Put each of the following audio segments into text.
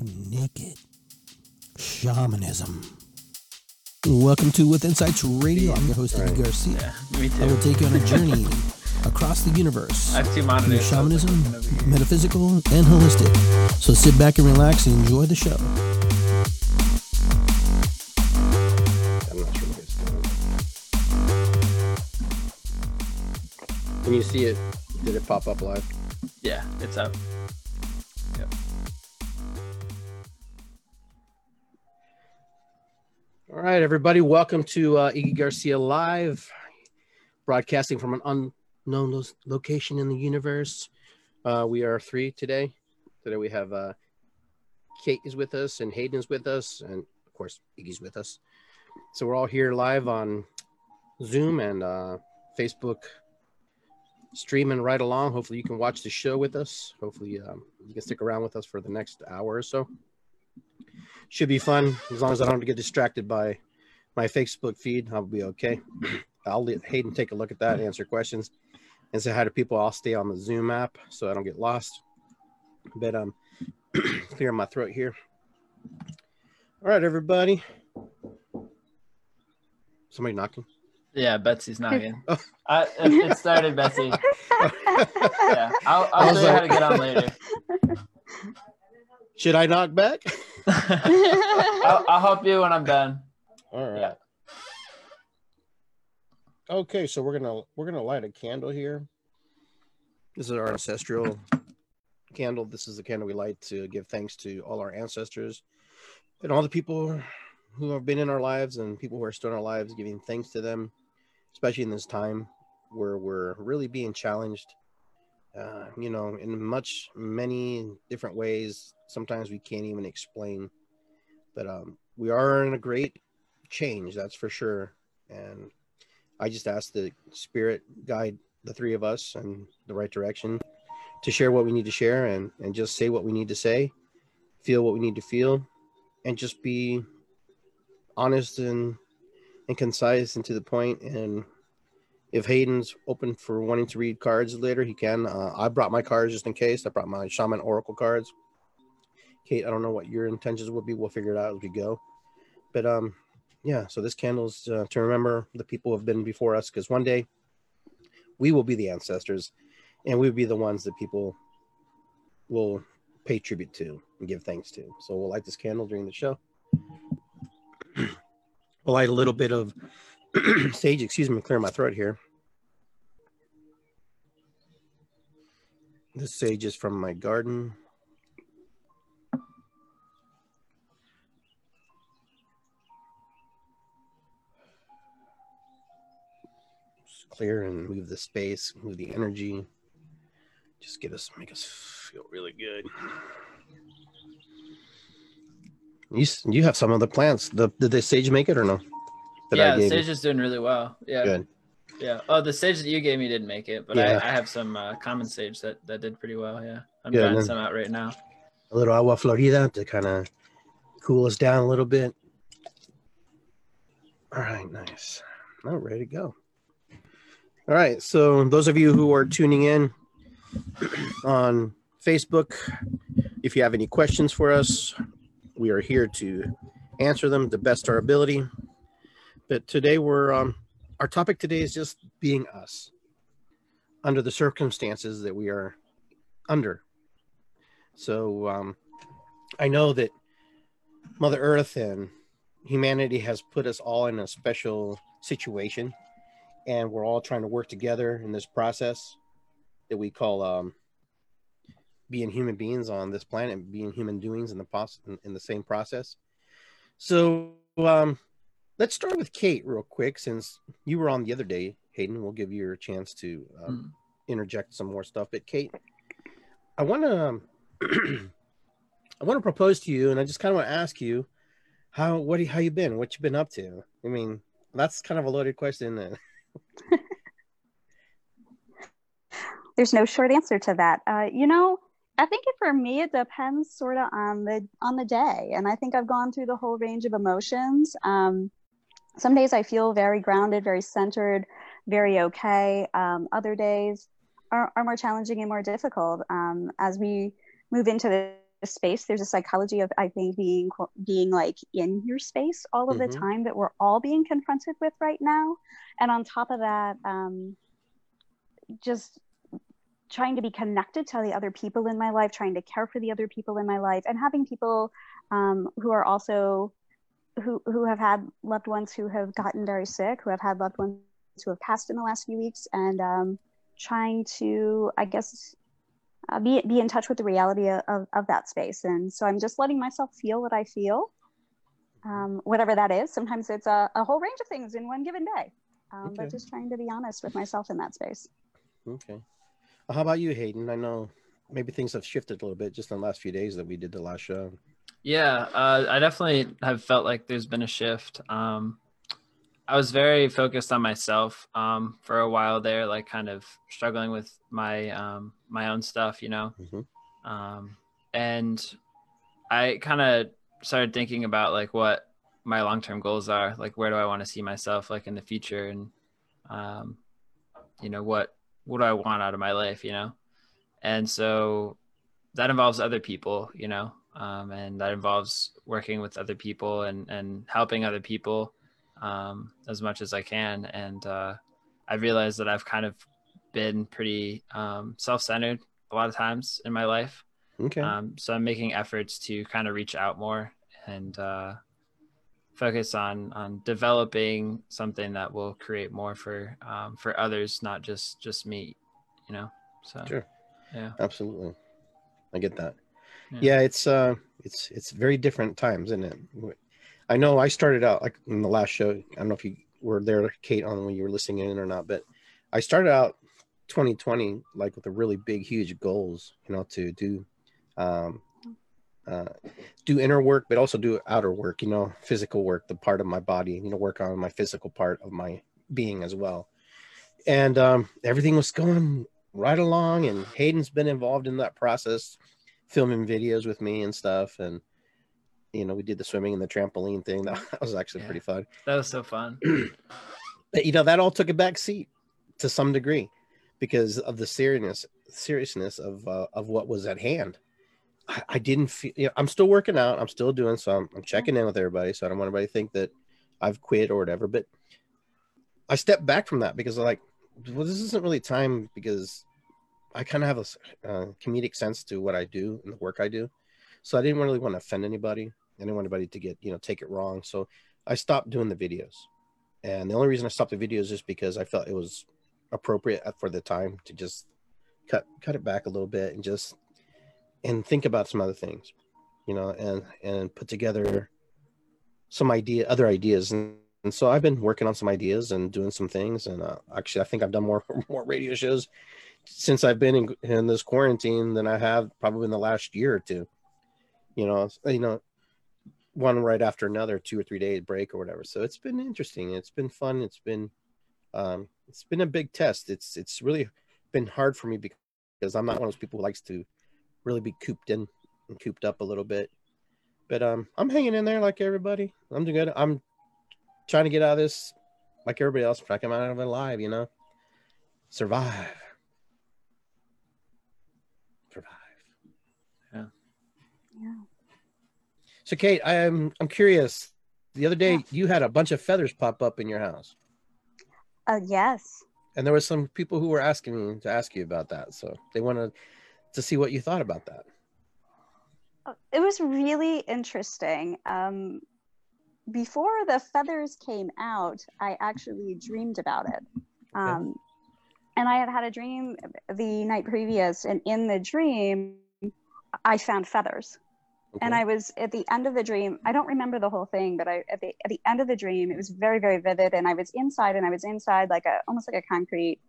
naked shamanism. Welcome to With Insights Radio. I'm your host, Eddie Right. Garcia. Yeah, me too. I will take you on a journey across the universe. I have two through monitors. shamanism, like looking over here. metaphysical, and holistic. So sit back and relax and enjoy the show. I'm not sure what it's doing. Can you see it? Did it pop up live? Yeah, it's up. Right, everybody. Welcome to uh, Iggy Garcia Live, broadcasting from an unknown lo- location in the universe. Uh, we are three today. Today we have uh, Kate is with us, and Hayden is with us, and of course Iggy's with us. So we're all here live on Zoom and uh, Facebook, streaming right along. Hopefully, you can watch the show with us. Hopefully, um, you can stick around with us for the next hour or so should be fun as long as I don't get distracted by my Facebook feed. I'll be okay. I'll let Hayden take a look at that, answer questions, and say hi to people. I'll stay on the Zoom app so I don't get lost. But um, clear my throat here. All right, everybody. Somebody knocking. Yeah, Betsy's knocking. Oh. I, it, it started, Betsy. Yeah, I'll, I'll show you how to get on later. Should I knock back? I'll, I'll help you when I'm done. All right. Yeah. Okay, so we're gonna we're gonna light a candle here. This is our ancestral candle. This is the candle we light to give thanks to all our ancestors and all the people who have been in our lives and people who are still in our lives, giving thanks to them, especially in this time where we're really being challenged. Uh, you know, in much many different ways. Sometimes we can't even explain, but um, we are in a great change, that's for sure. And I just ask the spirit guide the three of us in the right direction to share what we need to share and, and just say what we need to say, feel what we need to feel, and just be honest and and concise and to the point. And if Hayden's open for wanting to read cards later, he can. Uh, I brought my cards just in case. I brought my shaman oracle cards. Kate, I don't know what your intentions would be. We'll figure it out as we go. But um, yeah so this candle's uh, to remember the people who have been before us because one day we will be the ancestors and we'll be the ones that people will pay tribute to and give thanks to. So we'll light this candle during the show. We'll light a little bit of sage excuse me clear my throat here. This sage is from my garden clear and move the space, move the energy. Just get us, make us feel really good. You you have some of the plants. The did the sage make it or no? That yeah, the gave you? is doing really well. Yeah, Good. yeah. Oh, the sage that you gave me didn't make it, but Yeah. I, I have some uh, common sage that that did pretty well. Yeah, I'm Good, trying some out right now. A little agua florida to kind of cool us down a little bit. All right, nice. Now ready to go. All right, so those of you who are tuning in on Facebook, if you have any questions for us, we are here to answer them the best our ability. But today we're um, our topic today is just being us under the circumstances that we are under. So um, I know that Mother Earth and humanity has put us all in a special situation, and we're all trying to work together in this process that we call um, being human beings on this planet, being human doings in the pos- in, in the same process. So um, let's start with Kate real quick, since you were on the other day, Hayden. We'll give you a chance to um, Mm. interject some more stuff. But Kate, I want to I want to propose to you, and I just kind of want to ask you how what you- how you been? What you been up to? I mean, that's kind of a loaded question. There's no short answer to that. Uh, you know, I think for me it depends sort of on the on the day, and I think I've gone through the whole range of emotions. Um, some days I feel very grounded, very centered, very okay. Um, other days are, are more challenging and more difficult. Um, as we move into space there's a psychology of i think being being like in your space all of mm-hmm. the time that we're all being confronted with right now and on top of that um, just trying to be connected to the other people in my life trying to care for the other people in my life and having people um, who are also who who have had loved ones who have gotten very sick who have had loved ones who have passed in the last few weeks and um, trying to i guess uh, be be in touch with the reality of, of that space. And so I'm just letting myself feel what I feel, um, whatever that is. Sometimes it's a, a, whole range of things in one given day, um, okay. but just trying to be honest with myself in that space. Okay. Well, how about you, Hayden? I know maybe things have shifted a little bit just in the last few days that we did the last show. Yeah, uh, I definitely have felt like there's been a shift. Um, I was very focused on myself um, for a while there, like kind of struggling with my um, my own stuff, you know. Mm-hmm. Um, and I kind of started thinking about like what my long term goals are, like where do I want to see myself like in the future, and um, you know what what do I want out of my life, you know. And so that involves other people, you know, um, and that involves working with other people and and helping other people um, as much as I can. And uh, I realized that I've kind of been pretty um, self-centered a lot of times in my life. Okay. Um, so I'm making efforts to kind of reach out more and uh, focus on on developing something that will create more for um, for others, not just just me. You know. So. Sure. Yeah. Absolutely. I get that. Yeah. yeah, it's uh, it's it's very different times, isn't it? I know I started out like in the last show. I don't know if you were there, Kate, on when you were listening in or not, but I started out 2020 like with a really big, huge goals, you know, to do, um, uh, do inner work, but also do outer work, you know, physical work, the part of my body, you know, work on my physical part of my being as well. And um, everything was going right along, and Hayden's been involved in that process, filming videos with me and stuff, and you know, we did the swimming and the trampoline thing. That was actually yeah, pretty fun. That was so fun. but, you know, that all took a back seat to some degree because of the seriousness seriousness of uh, of what was at hand. I, I didn't feel. You know, I'm still working out. I'm still doing so. I'm, I'm checking in with everybody. So I don't want anybody to think that I've quit or whatever. But I stepped back from that because I'm like, well, this isn't really time because I kind of have a uh, comedic sense to what I do and the work I do. So I didn't really want to offend anybody. I didn't want anybody to get, you know, take it wrong. So I stopped doing the videos. And the only reason I stopped the videos is because I felt it was appropriate for the time to just cut cut it back a little bit and just and think about some other things, you know, and and put together some idea other ideas and, and so I've been working on some ideas and doing some things and uh, actually I think I've done more more radio shows since I've been in, in this quarantine than I have probably in the last year or two you know, you know, one right after another, two or three days break or whatever. So it's been interesting. It's been fun. It's been, um, it's been a big test. It's it's really been hard for me because I'm not one of those people who likes to really be cooped in and cooped up a little bit. But um, I'm hanging in there like everybody. I'm doing good. I'm trying to get out of this like everybody else. Trying to come out of it alive. You know, survive. Survive. Yeah. Yeah. So, Kate, I'm I'm curious. The other day, yeah. you had a bunch of feathers pop up in your house. Uh, yes. And there was some people who were asking me to ask you about that, so they wanted to see what you thought about that. Uh, it was really interesting. Um, before the feathers came out, I actually dreamed about it. Um, okay. And I had had a dream the night previous, and in the dream, I found feathers. Okay. And I was at the end of the dream. I don't remember the whole thing, but I at the at the end of the dream, it was very very vivid. And I was inside, and I was inside like a almost like a concrete.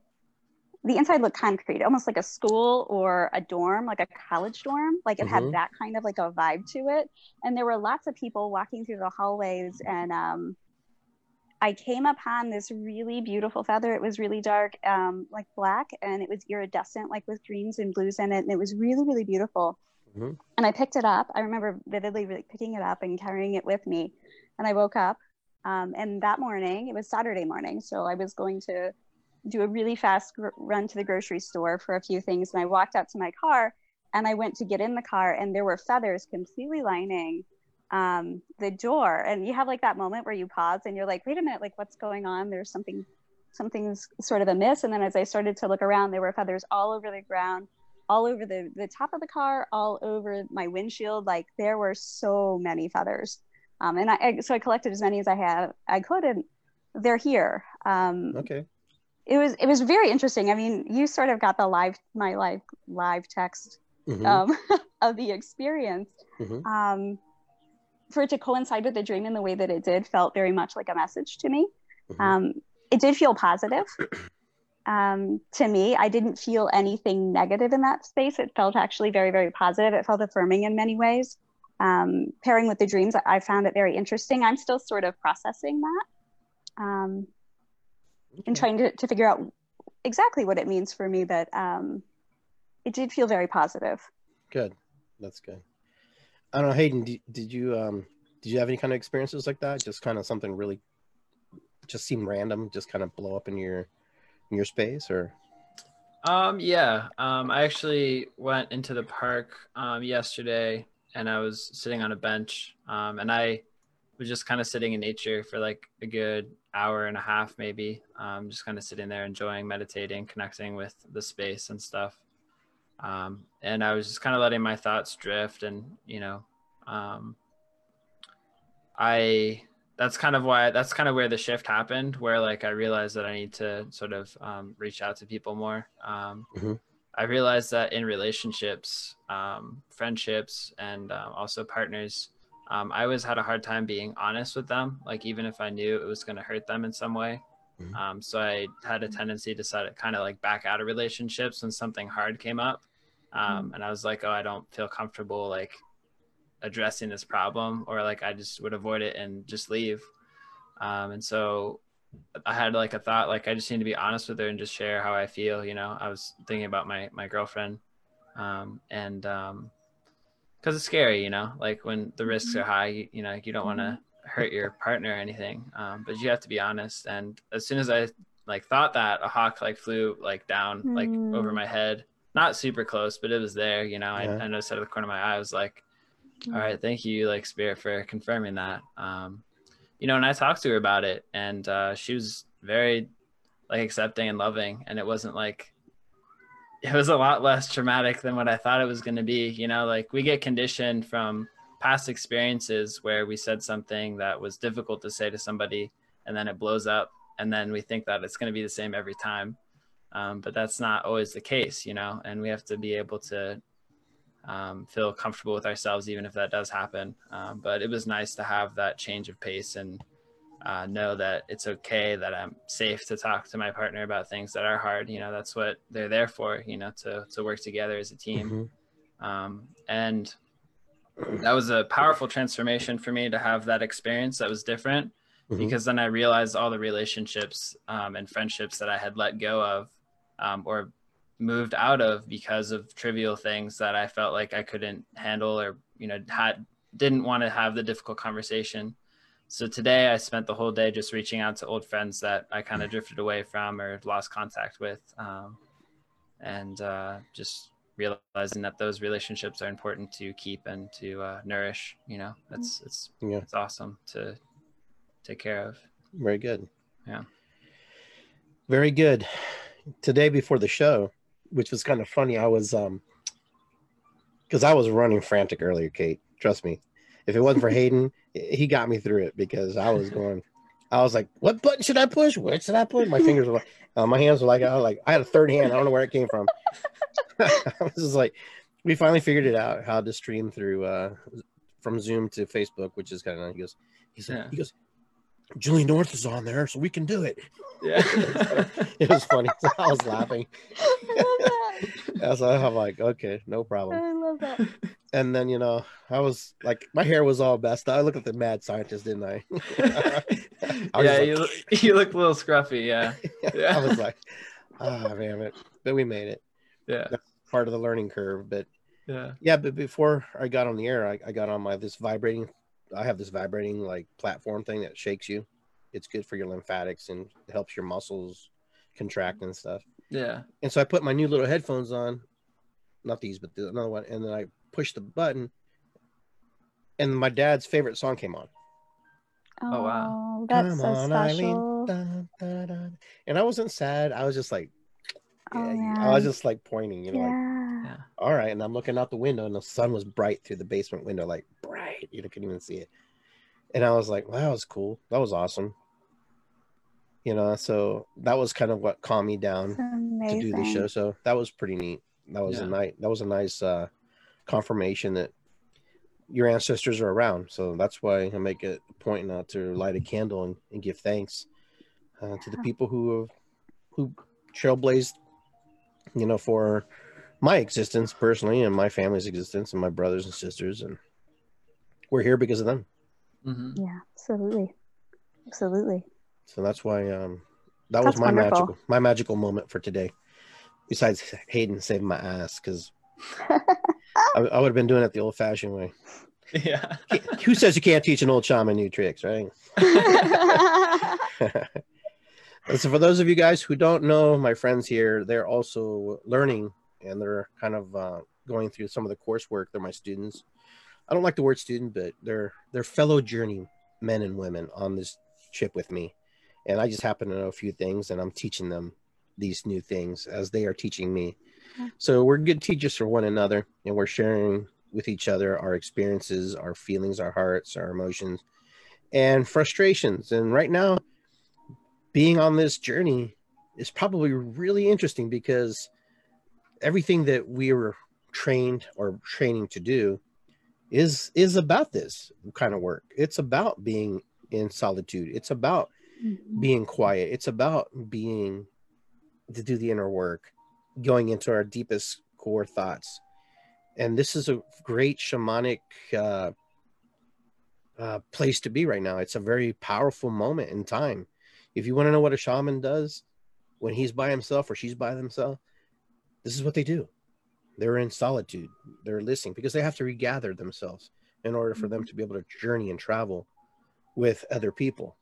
The inside looked concrete, almost like a school or a dorm, like a college dorm. Like it mm-hmm. had that kind of like a vibe to it. And there were lots of people walking through the hallways, and um, I came upon this really beautiful feather. It was really dark, um, like black, and it was iridescent, like with greens and blues in it. And it was really, really beautiful. Mm-hmm. And I picked it up. I remember vividly picking it up and carrying it with me. And I woke up. Um, and that morning, it was Saturday morning. So I was going to do a really fast gr- run to the grocery store for a few things. And I walked out to my car and I went to get in the car, and there were feathers completely lining um, the door. And you have like that moment where you pause and you're like, wait a minute, like what's going on? There's something, something's sort of amiss. And then as I started to look around, there were feathers all over the ground, all over the, the top of the car, all over my windshield. Like there were so many feathers. Um, and I, I, so I collected as many as I had, I could, and they're here. Um, Okay. it was it was very interesting. I mean, you sort of got the live my live live text Mhm. um, of the experience. Mhm. Um, for it to coincide with the dream in the way that it did felt very much like a message to me. Mhm. Um, it did feel positive um, to me. I didn't feel anything negative in that space. It felt actually very, very positive. It felt affirming in many ways. Um, pairing with the dreams, I- found it very interesting. I'm still sort of processing that um, and trying to, to figure out exactly what it means for me. But um, it did feel very positive. Good. That's good. I don't know, Hayden. Did, did you um did you have any kind of experiences like that? Just kind of something really just seemed random, just kind of blow up in your in your space, or Um, yeah. Um, I actually went into the park um, yesterday and I was sitting on a bench um, and I was just kind of sitting in nature for like a good hour and a half, maybe. Um, just kind of sitting there, enjoying, meditating, connecting with the space and stuff. Um, and I was just kind of letting my thoughts drift and, you know, um, I that's kind of why that's kind of where the shift happened where like i realized that i need to sort of um, reach out to people more um, Mhm. i realized that in relationships um, friendships and um, also partners um, i always had a hard time being honest with them like even if i knew it was going to hurt them in some way Mhm. um, so i had a tendency to sort of kind of like back out of relationships when something hard came up um, and i was like oh i don't feel comfortable like addressing this problem or like i just would avoid it and just leave. Um, and so i had like a thought like i just need to be honest with her and just share how i feel you know? I was thinking about my my girlfriend um, and um because it's scary you know? Like when the risks are high you, you know you don't want to hurt your partner or anything um, but you have to be honest. And as soon as i like thought that a hawk like flew like down like over my head not super close but it was there you know? Yeah. I, I noticed out of the corner of my eye i was like all right thank you like spirit for confirming that. Um you know and i talked to her about it and uh she was very like accepting and loving and it wasn't like it was a lot less traumatic than what i thought it was going to be you know? Like we get conditioned from past experiences where we said something that was difficult to say to somebody and then it blows up and then we think that it's going to be the same every time. Um, but that's not always the case you know? And we have to be able to um, feel comfortable with ourselves even if that does happen um, but it was nice to have that change of pace and uh, know that it's okay that i'm safe to talk to my partner about things that are hard you know that's what they're there for you know to to work together as a team Mhm. um, and that was a powerful transformation for me to have that experience that was different Mhm. because then i realized all the relationships um, and friendships that i had let go of um, or moved out of because of trivial things that i felt like i couldn't handle or you know had didn't want to have the difficult conversation so today i spent the whole day just reaching out to old friends that i kind of drifted away from or lost contact with um, and uh, just realizing that those relationships are important to keep and to uh, nourish you know that's it's Yeah. it's awesome to take care of Very good. Yeah. Very good. Today before the show, which was kind of funny, I was um because I was running frantic earlier, Kate. Trust me. If it wasn't for Hayden, he got me through it because I was going I was like, what button should I push? Where should I push? My fingers were like uh, my hands were like I was like I had a third hand. I don't know where it came from. I was just like we finally figured it out how to stream through uh from Zoom to Facebook, which is kind of he goes he said Yeah. he goes Julie North is on there, so we can do it. yeah It was funny. I was laughing. I love that. I was I'm like, okay, no problem. I love that. And then you know, I was like, my hair was all messed up. I looked at the mad scientist, didn't I? I was yeah like- you, look- you look a little scruffy yeah Yeah. I was like, ah, damn it. But we made it. yeah Part of the learning curve. But yeah yeah, but before I got on the air, I, I got on my this vibrating. I have this vibrating like platform thing that shakes you. It's good for your lymphatics and helps your muscles contract and stuff. yeah And so I put my new little headphones on, not these, but the, another one, and then I pushed the button, and my dad's favorite song came on. Oh, oh wow. Oh, that's so Come on, Eileen. special. Dun, dun, dun. And I wasn't sad. I was just like, Oh, yeah, I was just like pointing, you know, like, yeah. Yeah. all right. And I'm looking out the window, and the sun was bright through the basement window, like bright. You couldn't even see it. And I was like, wow, that was cool. That was awesome. You know, so that was kind of what calmed me down to do the show. So that was pretty neat. That was a night. That was a nice uh, confirmation that your ancestors are around. So that's why I make it a point not to light a candle and, and give thanks uh, to the people who have, who trailblazed, you know, for my existence personally and my family's existence and my brothers and sisters, and we're here because of them. hmm Yeah, absolutely. Absolutely. So that's why um, that was my wonderful. magical my magical moment for today. Besides Hayden saving my ass because I, I would have been doing it the old fashioned way. Yeah. Who says you can't teach an old shaman new tricks, right? so for those of you guys who don't know my friends here, they're also learning and they're kind of uh, going through some of the coursework. They're my students. I don't like the word student, but they're they're fellow journey men and women on this trip with me. And I just happen to know a few things and I'm teaching them these new things as they are teaching me. Yeah. So we're good teachers for one another and we're sharing with each other our experiences, our feelings, our hearts, our emotions, and frustrations. And right now, being on this journey is probably really interesting because everything that we were trained or training to do is is about this kind of work. It's about being in solitude. It's about Mhm. being quiet. It's about being to do the inner work, going into our deepest core thoughts. And this is a great shamanic uh, uh, place to be right now. It's a very powerful moment in time. If you want to know what a shaman does when he's by himself or she's by themselves, this is what they do. They're in solitude. They're listening because they have to regather themselves in order for them to be able to journey and travel with other people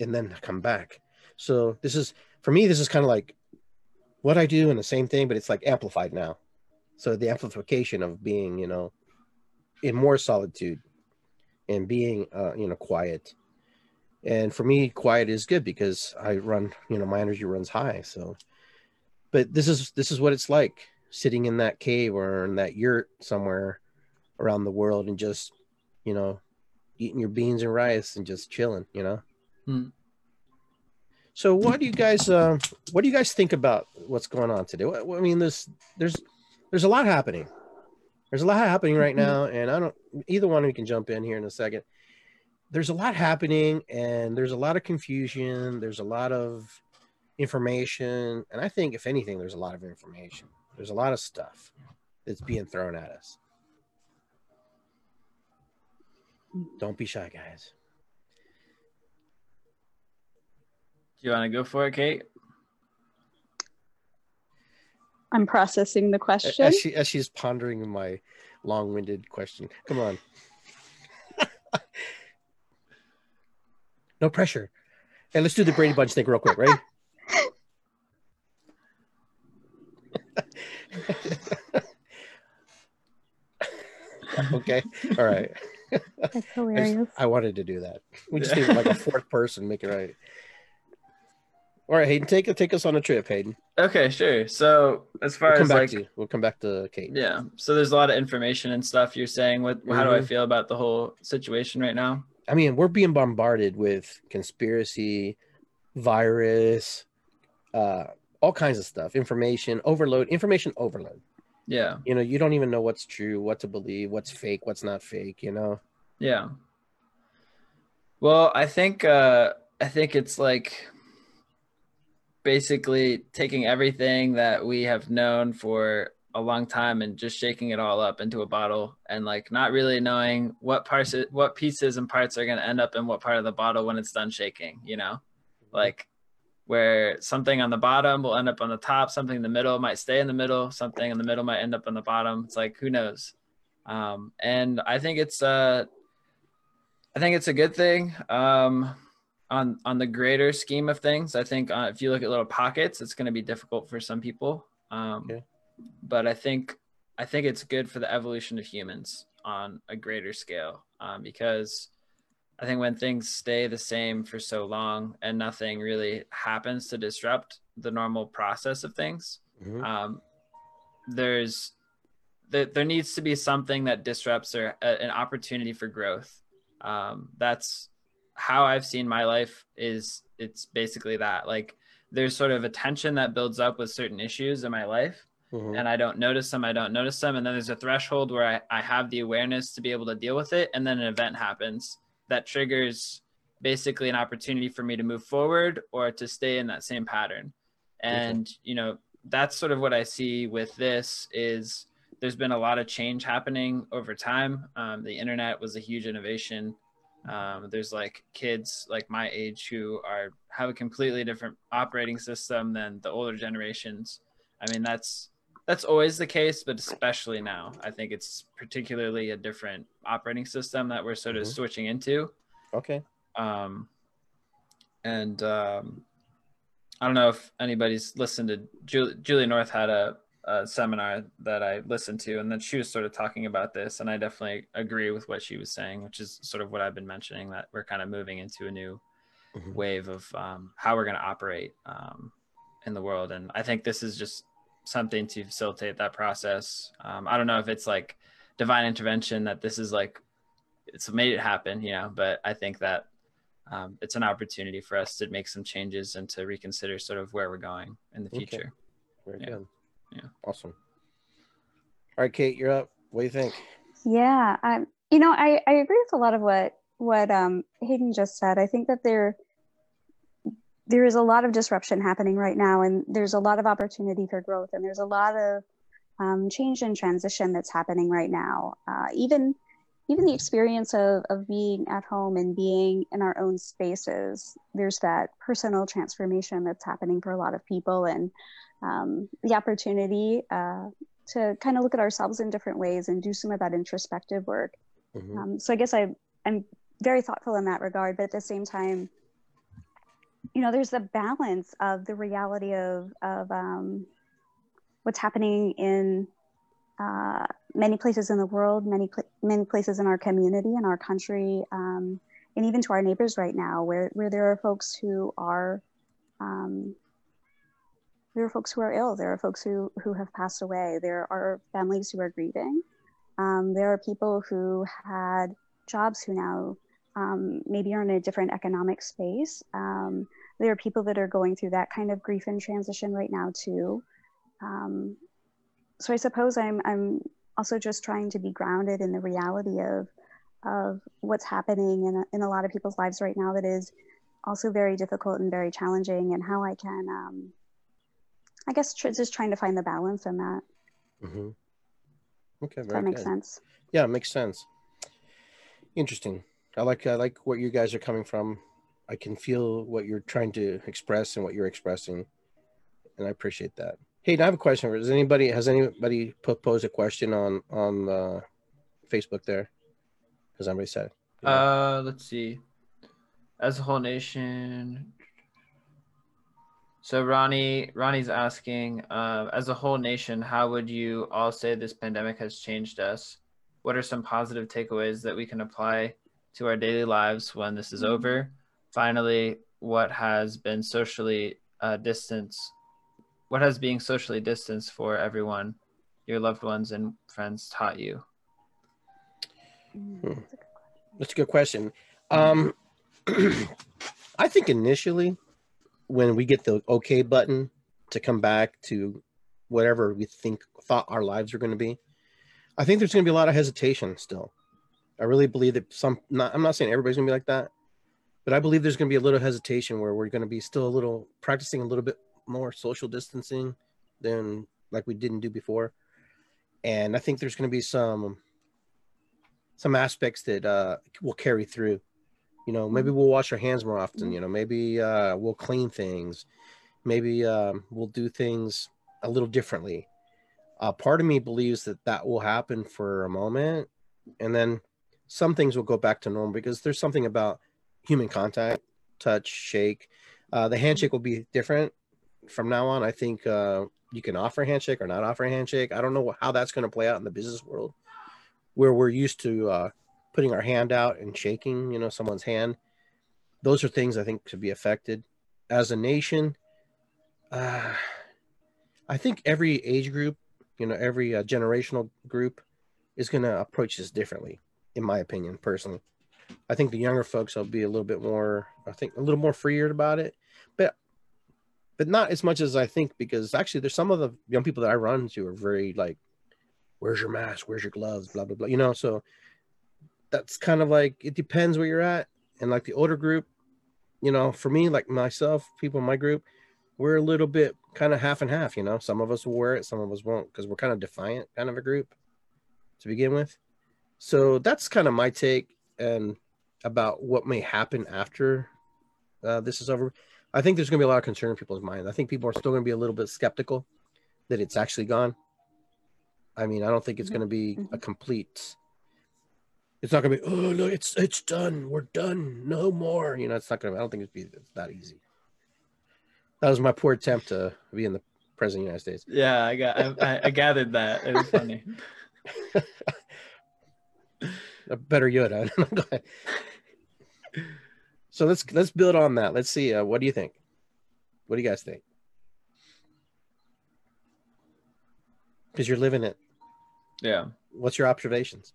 and then come back. So this is for me, this is kind of like what I do and the same thing, but it's like amplified now. So the amplification of being, you know, in more solitude and being, uh, you know, quiet. And for me, quiet is good because I run, you know, my energy runs high. So, but this is this is what it's like sitting in that cave or in that yurt somewhere around the world and just, you know, eating your beans and rice and just chilling, you know. Hmm. So, what do you guys, uh, what do you guys think about what's going on today? I mean, there's there's there's a lot happening. There's a lot happening right now, and I don't. Either one of you can jump in here in a second. There's a lot happening, and there's a lot of confusion. There's a lot of information, and I think, if anything, there's a lot of information. There's a lot of stuff that's being thrown at us. Don't be shy, guys. Do you want to go for it, Kate? I'm processing the question. As, she, as she's pondering my long-winded question, come on. no pressure. And let's do the Brady Bunch thing real quick, right? okay. All right. That's I, just- hilarious. I wanted to do that. We just need like a fourth person, make it right. All right, Hayden, take take us on a trip, Hayden. Okay, sure. So as far We'll come as back like to you. We'll come back to Kate. yeah, so there's a lot of information and stuff you're saying. What how do I Mhm. feel about the whole situation right now? I mean, we're being bombarded with conspiracy, virus, uh, all kinds of stuff, information overload, information overload. Yeah, You know, you don't even know what's true, what to believe, what's fake, what's not fake. You know, yeah. Well, I think uh I think it's like basically taking everything that we have known for a long time and just shaking it all up into a bottle and like not really knowing what parts what pieces and parts are going to end up in what part of the bottle when it's done shaking you know like where something on the bottom will end up on the top something in the middle might stay in the middle something in the middle might end up on the bottom. It's like who knows? Um, and i think it's uh i think it's a good thing um, on on the greater scheme of things. I think uh, if you look at little pockets it's going to be difficult for some people. Um, Okay. but i think I think it's good for the evolution of humans on a greater scale um, because I think when things stay the same for so long and nothing really happens to disrupt the normal process of things, Mhm. um, there's there, there needs to be something that disrupts or a, an opportunity for growth. Um, that's how I've seen my life is it's basically that like there's sort of a tension that builds up with certain issues in my life Mhm. and I don't notice them, I don't notice them. And then there's a threshold where I, I have the awareness to be able to deal with it. And then an event happens that triggers basically an opportunity for me to move forward or to stay in that same pattern. And, you know, that's sort of what I see with this is there's been a lot of change happening over time. Um, the internet was a huge innovation. Um, there's like kids like my age who are have a completely different operating system than the older generations. I mean, that's that's always the case, but especially now, I think it's particularly a different operating system that we're sort of Mhm. switching into. Okay. Um, and um, I don't know if anybody's listened to Julie, Julie North had a, a seminar that I listened to, and then she was sort of talking about this, and I definitely agree with what she was saying, which is sort of what I've been mentioning that we're kind of moving into a new Mhm. wave of um, how we're going to operate um, in the world, and I think this is just something to facilitate that process. Um, I don't know if it's like divine intervention that this is like it's made it happen, you know, but I think that um, it's an opportunity for us to make some changes and to reconsider sort of where we're going in the Okay. future. Very Yeah. good. Yeah. Awesome. All right, Kate, you're up. What do you think? Yeah, um, you know, I, I agree with a lot of what what um, Hayden just said. I think that there there is a lot of disruption happening right now, and there's a lot of opportunity for growth, and there's a lot of um, change and transition that's happening right now. Uh, even even the experience of of being at home and being in our own spaces, there's that personal transformation that's happening for a lot of people, and um, the opportunity. Uh, to kind of look at ourselves in different ways and do some of that introspective work. Mhm. Um, so I guess I, I'm very thoughtful in that regard, but at the same time, you know, there's the balance of the reality of of um, what's happening in uh, many places in the world, many pla- many places in our community, in our country, um, and even to our neighbors right now, where where there are folks who are um, there are folks who are ill. There are folks who who have passed away. There are families who are grieving. Um, there are people who had jobs who now um, maybe are in a different economic space. Um, there are people that are going through that kind of grief and transition right now too. Um, so I suppose I'm I'm also just trying to be grounded in the reality of of what's happening in a, in a lot of people's lives right now that is also very difficult and very challenging, and how I can um, I guess tr- just trying to find the balance in that. Mhm. Okay, very that makes good. sense. Yeah, it makes sense. Interesting. I like I like where you guys are coming from. I can feel what you're trying to express and what you're expressing, and I appreciate that. Hey, I have a question. Does anybody has anybody proposed a question on on uh, Facebook there? Has anybody said? Yeah. Uh, let's see. As a whole nation. So Ronnie, Ronnie's asking, uh, as a whole nation, how would you all say this pandemic has changed us? What are some positive takeaways that we can apply to our daily lives when this is over? Finally, what has been socially uh, distance? What has being socially distanced for everyone, your loved ones and friends taught you? Hmm. That's a good question. Um, I think initially, when we get the OK button to come back to whatever we think thought our lives are going to be, I think there's going to be a lot of hesitation still. I really believe that some. Not, I'm not saying everybody's to be like that, but I believe there's to be a little hesitation where we're to be still a little practicing a little bit more social distancing than like we didn't do before, and I think there's to be some some aspects that uh, will carry through. You know, maybe we'll wash our hands more often. You know, maybe uh, we'll clean things. Maybe um, we'll do things a little differently. Uh, part of me believes that that will happen for a moment, and then some things will go back to normal because there's something about human contact, touch, shake. Uh, the handshake will be different from now on. I think uh, you can offer a handshake or not offer a handshake. I don't know how that's going to play out in the business world, where we're used to uh, putting our hand out and shaking, you know, someone's hand. Those are things I think could be affected. As a nation, uh, I think every age group, you know, every uh, generational group is going to approach this differently, in my opinion, personally. I think the younger folks will be a little bit more, I think, a little more freer about it, but but not as much as I think because actually there's some of the young people that I run into are very like, "Where's your mask? Where's your gloves?" Blah blah blah. You know, so that's kind of like it depends where you're at, and like the older group, you know, for me, like myself, people in my group, we're a little bit kind of half and half. You know, some of us will wear it, some of us won't, because we're kind of defiant kind of a group to begin with. So that's kind of my take and about what may happen after uh, this is over. I think there's going to be a lot of concern in people's minds. I think people are still going to be a little bit skeptical that it's actually gone. I mean, I don't think it's going to be a complete. It's not going to be. Oh no, it's it's done. We're done. No more. You know, it's not going to. I don't think it's be it's that easy. That was my poor attempt to be in the president of the United States. Yeah, I got. I, I gathered that. It was funny. A better Yoda. Go. So let's let's build on that. Let's see. Uh, what do you think? What do you guys think? Because you're living it. Yeah. What's your observations?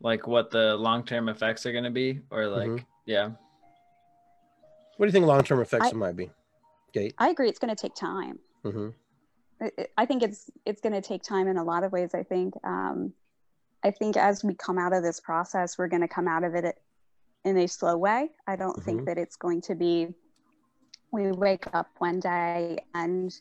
Like what the long term effects are going to be, or like, Mhm. yeah. What do you think long term effects I- it might be? Kate. I agree. It's going to take time. hmm I- I- I think it's it's going to take time in a lot of ways. I think um, I think as we come out of this process, we're going to come out of it in a slow way. I don't Mhm. think that it's going to be we wake up one day and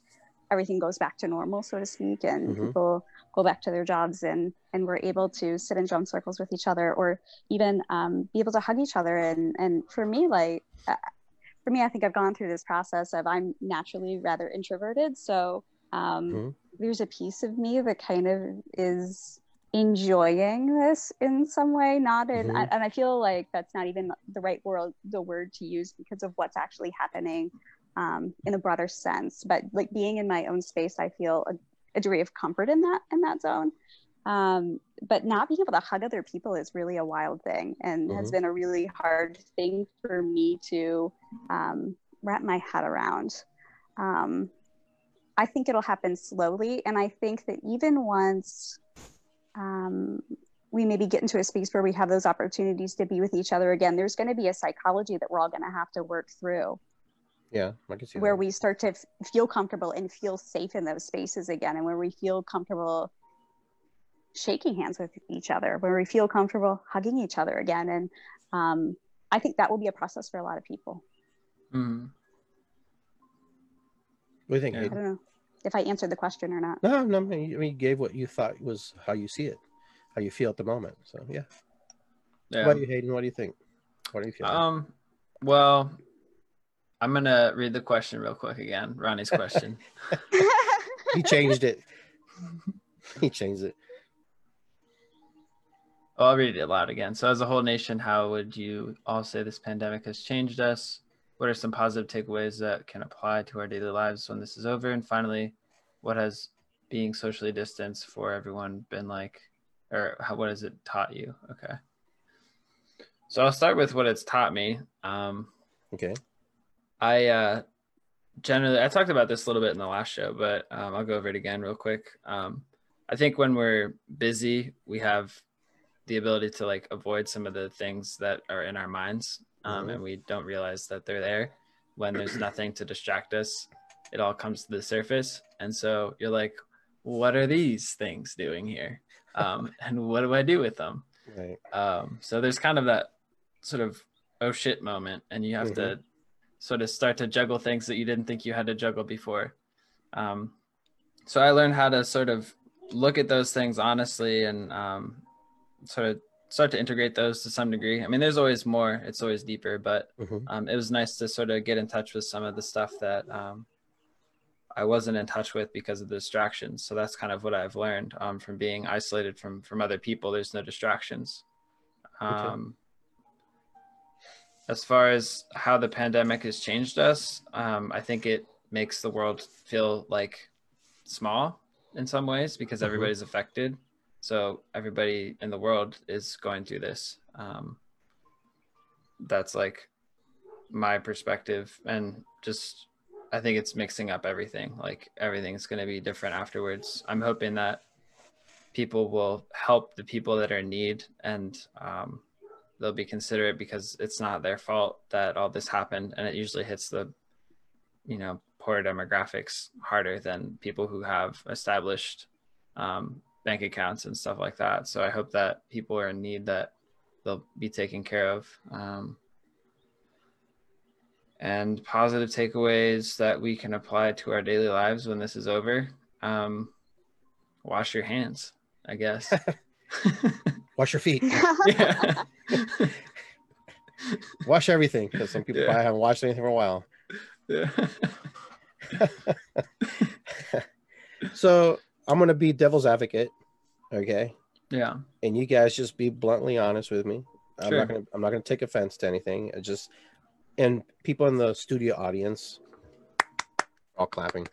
everything goes back to normal, so to speak, and Mhm. people go back to their jobs and and we're able to sit in drum circles with each other or even um, be able to hug each other. And and for me, like uh, for me, I think I've gone through this process of I'm naturally rather introverted, so um, Mhm. there's a piece of me that kind of is enjoying this in some way not in Mhm. and i feel like that's not even the right word the word to use because of what's actually happening um, in a broader sense but like being in my own space i feel a, a degree of comfort in that in that zone um, but not being able to hug other people is really a wild thing and has Mhm. been a really hard thing for me to um, wrap my head around um, I think it'll happen slowly. And I think that even once um, we maybe get into a space where we have those opportunities to be with each other again, there's going to be a psychology that we're all going to have to work through Yeah, I can see where that. we start to f- feel comfortable and feel safe in those spaces again, and where we feel comfortable shaking hands with each other, where we feel comfortable hugging each other again. And um, I think that will be a process for a lot of people. Mhm. What do you think? Yeah. I don't know if I answered the question or not. No, no. I mean, you- I mean, you gave what you thought was how you see it, how you feel at the moment. So yeah. Yeah. What do you, Hayden? What do you think? What do you feel? Um, well, I'm gonna read the question real quick again. Ronnie's question. he changed it. he changed it. Oh, I'll read it aloud again. So, as a whole nation, how would you all say this pandemic has changed us? What are some positive takeaways that can apply to our daily lives when this is over? And finally, what has being socially distanced for everyone been like? Or how, what has it taught you? Okay. So, I'll start with what it's taught me. Um, Okay. I uh, generally I talked about this a little bit in the last show, but um, I'll go over it again real quick. Um, I think when we're busy, we have the ability to like avoid some of the things that are in our minds, um, and we don't realize that they're there. When there's nothing to distract us, it all comes to the surface, and so you're like, "What are these things doing here? Um, and what do I do with them?" Right. Um, so there's kind of that sort of oh shit moment, and you have to sort of start to juggle things that you didn't think you had to juggle before. Um, so I learned how to sort of look at those things honestly and um, sort of start to integrate those to some degree. I mean, there's always more; it's always deeper, but Mhm. um, it was nice to sort of get in touch with some of the stuff that um, I wasn't in touch with because of the distractions. So that's kind of what I've learned um, from being isolated from from other people. There's no distractions. Um, As far as how the pandemic has changed us, um, I think it makes the world feel like small in some ways because Mhm. everybody's affected. So everybody in the world is going through this. Um, that's like my perspective, and just I think it's mixing up everything. Like everything's going to be different afterwards. I'm hoping that people will help the people that are in need and um, they'll be considerate because it's not their fault that all this happened and it usually hits the you know poor demographics harder than people who have established um, bank accounts and stuff like that so i hope that people are in need that they'll be taken care of um, and positive takeaways that we can apply to our daily lives when this is over um, wash your hands i guess Wash your feet. Wash everything because some people Yeah. probably haven't washed anything for a while. yeah So I'm gonna be devil's advocate, okay? yeah And you guys just be bluntly honest with me. I'm Sure. not gonna I'm not gonna take offense to anything. I just and people in the studio audience, all clapping.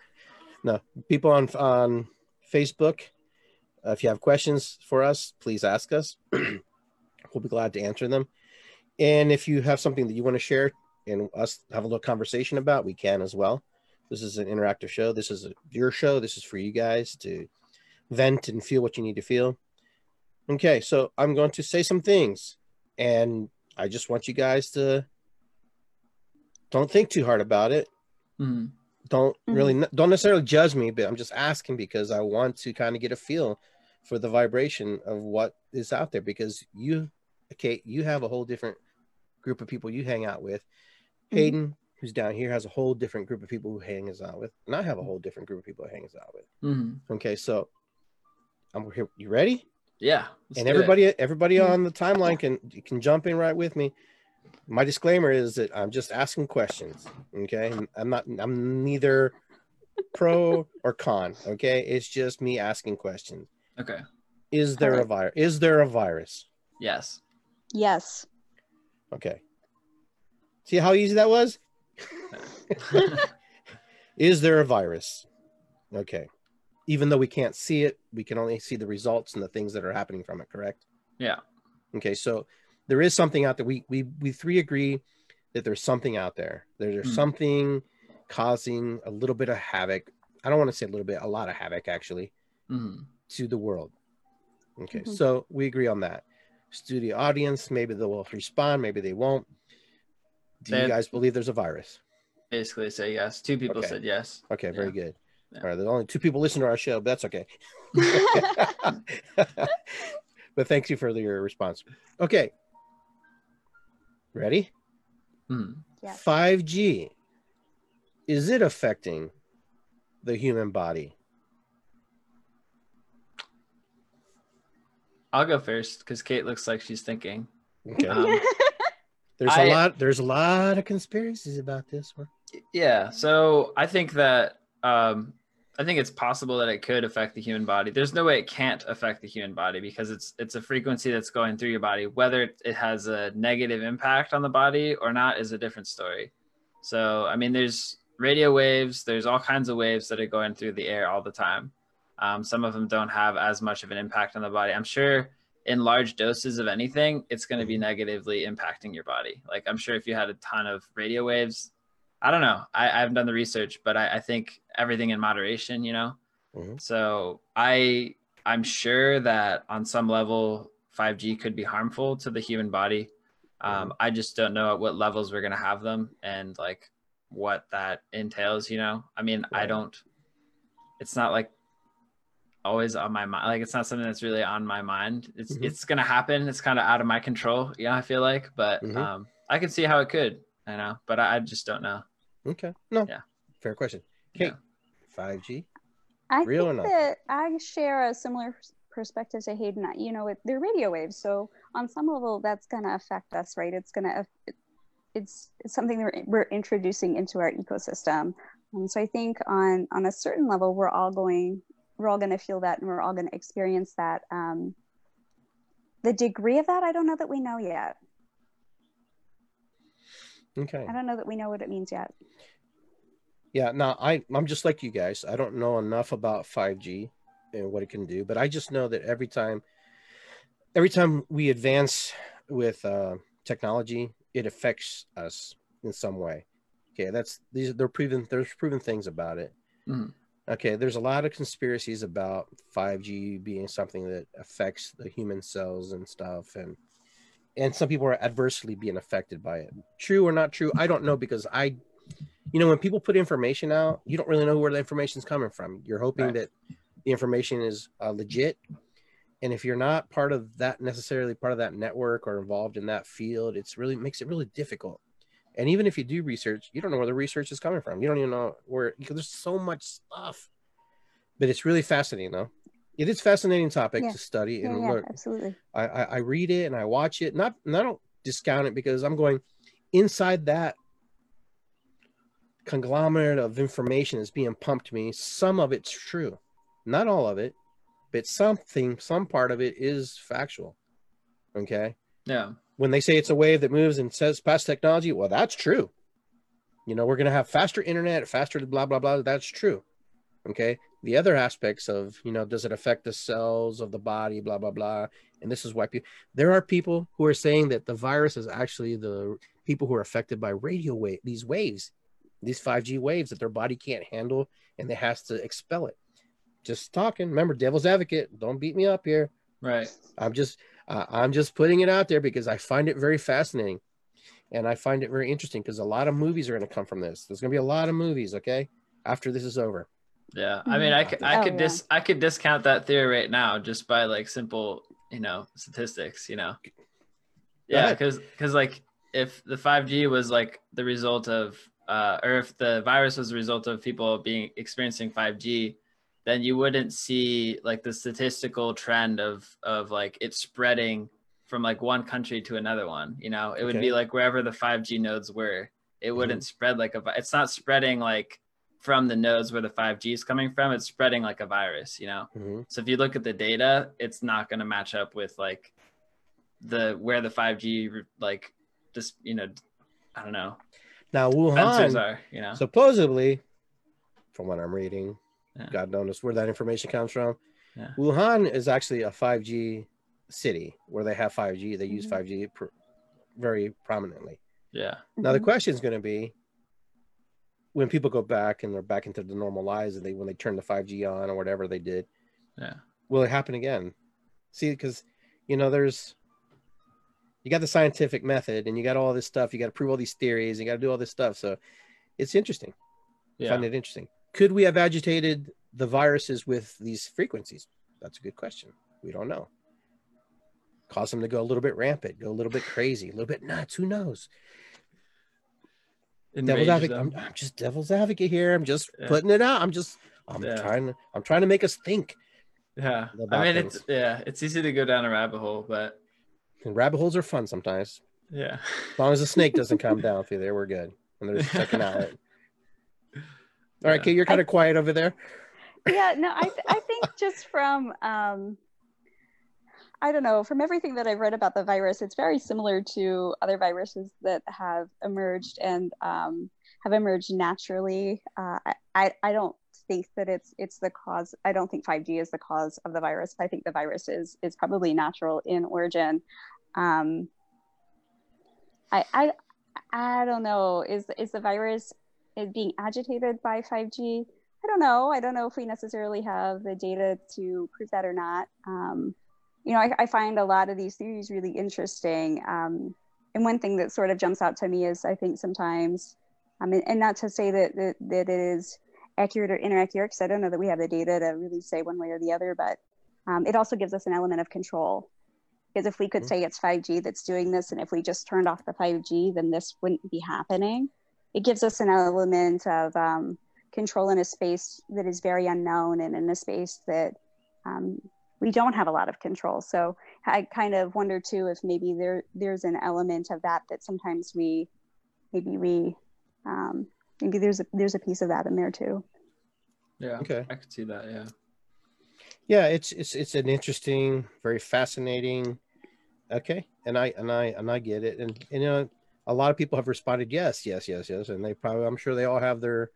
No, people on on Facebook, uh, if you have questions for us, please ask us. we'll be glad to answer them. And if you have something that you want to share and us have a little conversation about, we can as well. This is an interactive show. This is a, your show. This is for you guys to vent and feel what you need to feel. Okay, so I'm going to say some things, and I just want you guys to don't think too hard about it. Mhm. Don't really don't necessarily judge me, but I'm just asking because I want to kind of get a feel for the vibration of what is out there. Because you, Kate, you have a whole different group of people you hang out with. Mhm. Hayden, who's down here, has a whole different group of people who hangs out with, and I have a whole different group of people who hangs out with. Mhm. Okay, so I'm here. You ready? yeah and do it. everybody everybody Mhm. on the timeline can you can jump in right with me my disclaimer is that i'm just asking questions okay i'm not i'm neither pro or con okay it's just me asking questions okay is there a virus is there a virus yes yes. okay see how easy that was is there a virus okay even though we can't see it we can only see the results and the things that are happening from it correct yeah Okay, so there is something out there. We we we three agree that there's something out there. There's Hmm. something causing a little bit of havoc. I don't want to say a little bit, a lot of havoc actually Mhm. to the world. Okay, Mhm. so we agree on that. Studio audience, maybe they will respond, maybe they won't. Do you guys believe there's a virus? basically say yes two people Okay. said yes Okay, very Yeah. good. Yeah. All right, there's only two people listening to our show, but that's okay. but thank you for your response. Okay. Ready? Mhm. Yes. 5G, is it affecting the human body? i'll go first because kate looks like she's thinking Okay. Um, there's I- a lot there's a lot of conspiracies about this one. Yeah, so I think that um, I think it's possible that it could affect the human body. There's no way it can't affect the human body because it's it's a frequency that's going through your body. Whether it- it has a negative impact on the body or not is a different story. So I mean, there's radio waves. There's all kinds of waves that are going through the air all the time. Um, some of them don't have as much of an impact on the body. I'm sure in large doses of anything, it's going to be negatively impacting your body. Like I'm sure if you had a ton of radio waves, I don't know. I, I haven't done the research, but I, I think everything in moderation, you know. Mhm. So I I'm sure that on some level 5G could be harmful to the human body. Um, I just don't know at what levels we're gonna have them and like what that entails. You know, I mean, I don't. It's not like always on my mind. Like it's not something that's really on my mind. It's Mhm. it's gonna happen. It's kind of out of my control. Yeah, I feel like, but Mhm. um, I can see how it could. I know, but I, I just don't know. Okay. No. Yeah. Fair question. Kate, Yeah. 5G? I Real or think not? that I share a similar perspective to Hayden. You know, it, they're radio waves, so on some level, that's going to affect us, right? It's going to, it's, it's something that we're, we're introducing into our ecosystem. And so I think on on a certain level, we're all going, we're all going to feel that, and we're all going to experience that. Um, the degree of that, I don't know that we know yet. Okay. I don't know that we know what it means yet. Yeah, no, I I'm just like you guys. I don't know enough about 5G and what it can do, but I just know that every time every time we advance with uh, technology, it affects us in some way. Okay, that's these they're proven there's proven things about it. Mhm. Okay, there's a lot of conspiracies about 5G being something that affects the human cells and stuff and and some people are adversely being affected by it. True or not true, I don't know because I you know when people put information out, you don't really know where the information's coming from. You're hoping Right. that the information is uh, legit and if you're not part of that necessarily part of that network or involved in that field it's really makes it really difficult and even if you do research you don't know where the research is coming from. You don't even know where because there's so much stuff. But it's really fascinating though. It is fascinating topic Yeah. to study Yeah, and yeah, look. absolutely. I, I i read it and i watch it. Not and i don't discount it because i'm going inside that conglomerate of information is being pumped to me. Some of it's true. Not all of it but something some part of it is factual. Okay? Yeah. When they say it's a wave that moves and says past technology well that's true. You know we're going to have faster internet faster blah blah blah. That's true. Okay? The other aspects of you know does it affect the cells of the body blah blah blah. And this is why people there are people who are saying that the virus is actually the people who are affected by radio wave these waves these 5g waves that their body can't handle and they has to expel it. Just talking. Remember devil's advocate. Don't beat me up here. Right. I'm just uh, I'm just putting it out there because I find it very fascinating, and I find it very interesting because a lot of movies are going to come from this. There's going to be a lot of movies. Okay, after this is over. Yeah. I mean, I could, I Oh, could yeah. dis, I could discount that theory right now just by like simple, you know, statistics. You know. Yeah, because because like if the 5G was like the result of, uh, or if the virus was the result of people being experiencing 5G, then you wouldn't see like the statistical trend of of like it spreading from like one country to another one. You know, it would Okay. be like wherever the 5G nodes were, it wouldn't spread like a. It's not spreading like from the nodes where the 5G is coming from. It's spreading like a virus. You know. Mhm. So if you look at the data, it's not going to match up with like the where the 5G like just you know I don't know Now Wuhan are you know supposedly, from what I'm reading, Yeah. God knows where that information comes from. Yeah. Wuhan is actually a 5G city where they have 5G. They use Mhm. 5G pr- very prominently. yeah Now the Mhm. question is going to be when people go back and they're back into the normal lives and they when they turn the 5G on or whatever they did, yeah will it happen again? See, because you know, there's you got the scientific method and you got all this stuff, you got to prove all these theories, you got to do all this stuff. So it's interesting. Yeah. I yeah find it interesting. Could we have agitated the viruses with these frequencies? That's a good question. We don't know. Cause them to go a little bit rampant, go a little bit crazy, a little bit nuts. Who knows? devil's advocate. I'm. I'm just devil's advocate here. I'm just Yeah. putting it out. I'm just I'm Yeah. trying to I'm trying to make us think. yeah I mean things. it's yeah it's easy to go down a rabbit hole but And rabbit holes are fun sometimes. yeah As long as the snake doesn't come down through there, we're good. And there's a second outlet. All right. Kate, you're kind of quiet over there. yeah no i, th- I think just from um, i don't know from everything that i've read about the virus it's very similar to other viruses that have emerged and um, have emerged naturally uh, I, I i don't think that it's it's the cause i don't think 5g is the cause of the virus i think the virus is is probably natural in origin um, i i i don't know is is the virus is being agitated by 5g I don't know. I don't know if we necessarily have the data to prove that or not. Um, you know, I, I find a lot of these theories really interesting. Um, and one thing that sort of jumps out to me is I think sometimes, um, and, and not to say that, that, that it is accurate or inaccurate, because I don't know that we have the data to really say one way or the other, but um, it also gives us an element of control. Because if we could Mhm. say it's 5G that's doing this, and if we just turned off the 5G, then this wouldn't be happening. It gives us an element of, um, control in a space that is very unknown and in a space that um, we don't have a lot of control. So I kind of wonder too if maybe there there's an element of that that sometimes we maybe we um, maybe there's a there's a piece of that in there too. yeah Okay. I could see that yeah Yeah, it's it's it's an interesting, very fascinating. Okay, and I and I and I get it, and, and you know, a lot of people have responded yes, yes, yes, yes, and they probably, I'm sure they all have their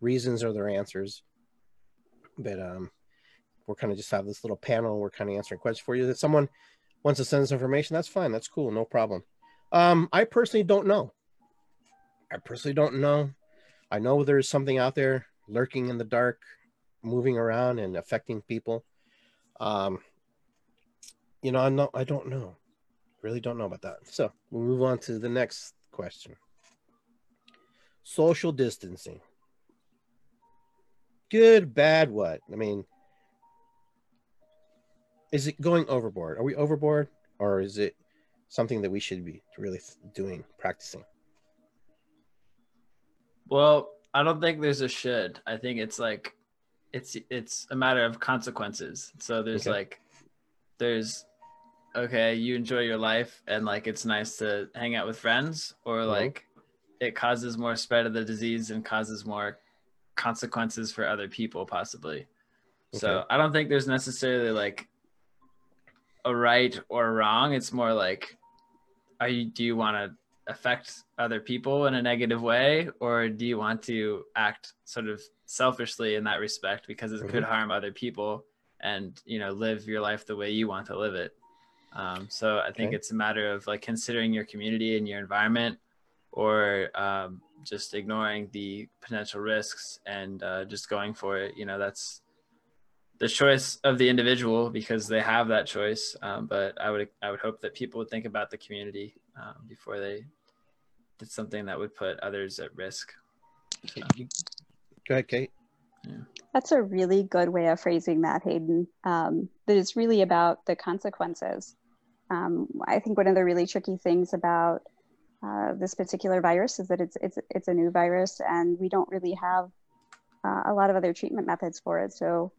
reasons or their answers. But um, we're kind of just have this little panel. We're kind of answering questions for you. That someone wants to send us information, that's fine. That's cool. No problem. Um, I personally don't know. I personally don't know. I know there's something out there lurking in the dark, moving around and affecting people. Um, you know, I'm not, I don't know. Really don't know about that. So we'll move on to the next question. Social distancing. Good, bad, what? I mean, is it going overboard? Are we overboard or is it something that we should be really doing, practicing? Well, I don't think there's a should. I think it's like it's it's a matter of consequences. So there's Okay. like there's okay, you enjoy your life and like it's nice to hang out with friends or Mhm. like it causes more spread of the disease and causes more consequences for other people possibly. So I don't think there's necessarily like a right or wrong. It's more like are you do you want to affect other people in a negative way or do you want to act sort of selfishly in that respect because it could Mhm. harm other people and you know live your life the way you want to live it um, so i think Okay. it's a matter of like considering your community and your environment or um, just ignoring the potential risks and uh, just going for it you know that's the choice of the individual because they have that choice. Um, but I would I would hope that people would think about the community um, before they did something that would put others at risk. So, Go ahead, Kate. That's a really good way of phrasing that, Hayden. Um, that it's really about the consequences. Um, I think one of the really tricky things about uh, this particular virus is that it's it's it's a new virus, and we don't really have uh, a lot of other treatment methods for it. So,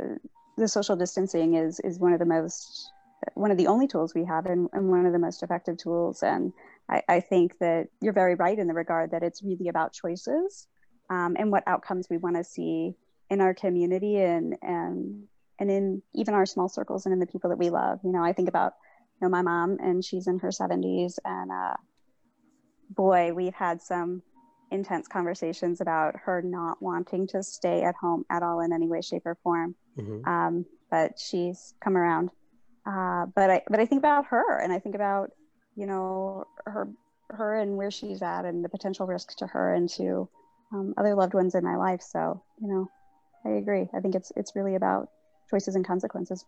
uh, the social distancing is is one of the most one of the only tools we have, and, and one of the most effective tools. And I, I think that you're very right in the regard that it's really about choices um, and what outcomes we want to see in our community and and and in even our small circles and in the people that we love. You know, I think about know my mom and she's in her 70s and uh, boy, we've had some intense conversations about her not wanting to stay at home at all in any way, shape, or form. Mhm. Um, but she's come around. Uh, but I but I think about her and I think about you know her her and where she's at and the potential risks to her and to um, other loved ones in my life. So you know, I agree. I think it's it's really about choices and consequences.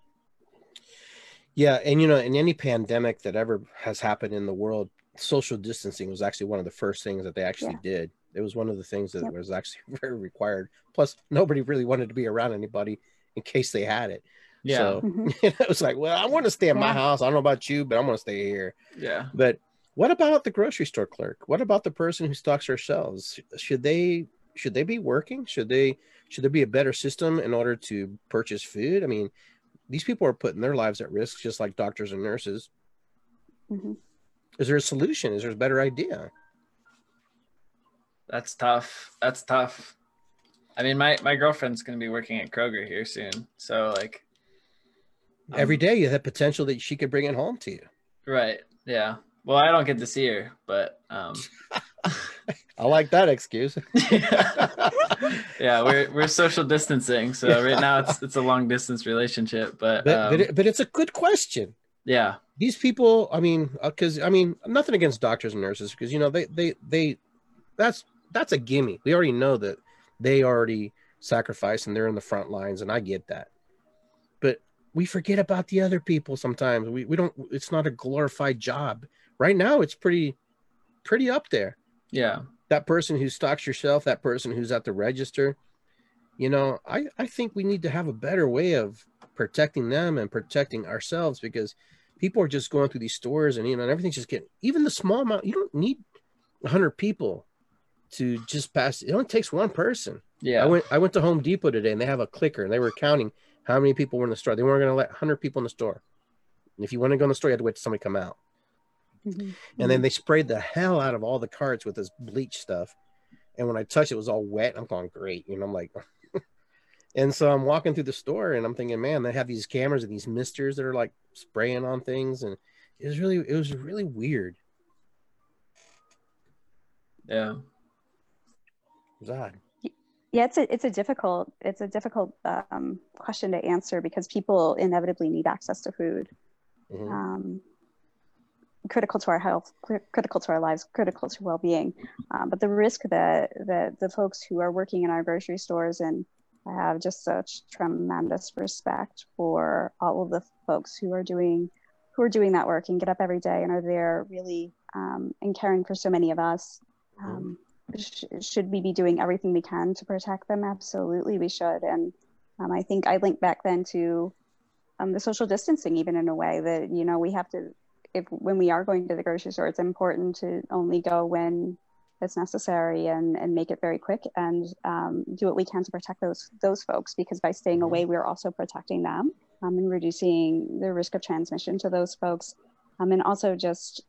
Yeah, and you know, in any pandemic that ever has happened in the world, social distancing was actually one of the first things that they actually did. It was one of the things that Yep. was actually very required. Plus, nobody really wanted to be around anybody in case they had it. yeah, So Mhm. it was like, well, I want to stay at my house. I don't know about you, but I'm going to stay here. yeah. But what about the grocery store clerk? What about the person who stocks our shelves? Should they should they be working? Should they should there be a better system in order to purchase food? I mean, these people are putting their lives at risk, just like doctors and nurses. Mhm. Is there a solution? Is there a better idea? That's tough. That's tough. I mean, my my girlfriend's gonna be working at Kroger here soon, so like um, Every day you have potential that she could bring it home to you. Right. Yeah. Well, I don't get to see her, but um, I like that excuse. yeah, we're we're social distancing, so right now it's it's a long distance relationship, but, But um, but, it, but it's a good question. yeah, these people i mean because i mean nothing against doctors and nurses because you know they they they that's that's a gimme. We already know that they already sacrifice and they're in the front lines and i get that. But we forget about the other people sometimes. We, we don't it's not a glorified job. Right now it's pretty pretty up there. Yeah, that person who stocks your shelf that person who's at the register you know i i think we need to have a better way of protecting them and protecting ourselves because people are just going through these stores and you know and everything's just getting even the small amount you don't need 100 people to just pass it only takes one person. Yeah. i went i went to home depot today and they have a clicker and they were counting how many people were in the store. They weren't going to let 100 people in the store. And if you want to go in the store you had to wait till somebody come out Mhm. and then they sprayed the hell out of all the carts with this bleach stuff. And when I touched it, it was all wet. I'm going, great. You know, I'm like, and so I'm walking through the store and I'm thinking, man, they have these cameras and these misters that are like spraying on things. And it was really, it was really weird. yeah. It odd. Yeah, it's a it's a difficult it's a difficult um, question to answer because people inevitably need access to food. Mhm. Um, critical to our health, critical to our lives, critical to well-being. Um, but the risk that that the folks who are working in our grocery stores and I have just such tremendous respect for all of the folks who are doing who are doing that work and get up every day and are there really um, and caring for so many of us. Um, sh- should we be doing everything we can to protect them? Absolutely, we should. And um, I think I link back then to um, the social distancing, even in a way that you know we have to. If when we are going to the grocery store, it's important to only go when it's necessary and and make it very quick and um, do what we can to protect those those folks because by staying Mhm. away, we're also protecting them um, and reducing the risk of transmission to those folks. Um, and also just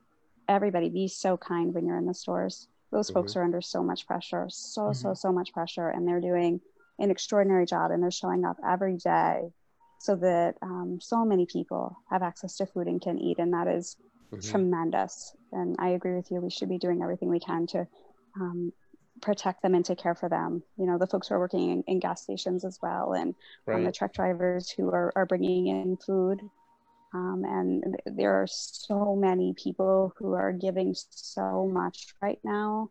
everybody be so kind when you're in the stores. Those folks are under so much pressure, so, so, so much pressure, and they're doing an extraordinary job and they're showing up every day so that um, so many people have access to food and can eat. And that is Mhm. tremendous. And I agree with you. We should be doing everything we can to um, protect them and take care for them. You know, the folks who are working in, in gas stations as well, and um, the truck drivers who are, are bringing in food. Um, and th- there are so many people who are giving so much right now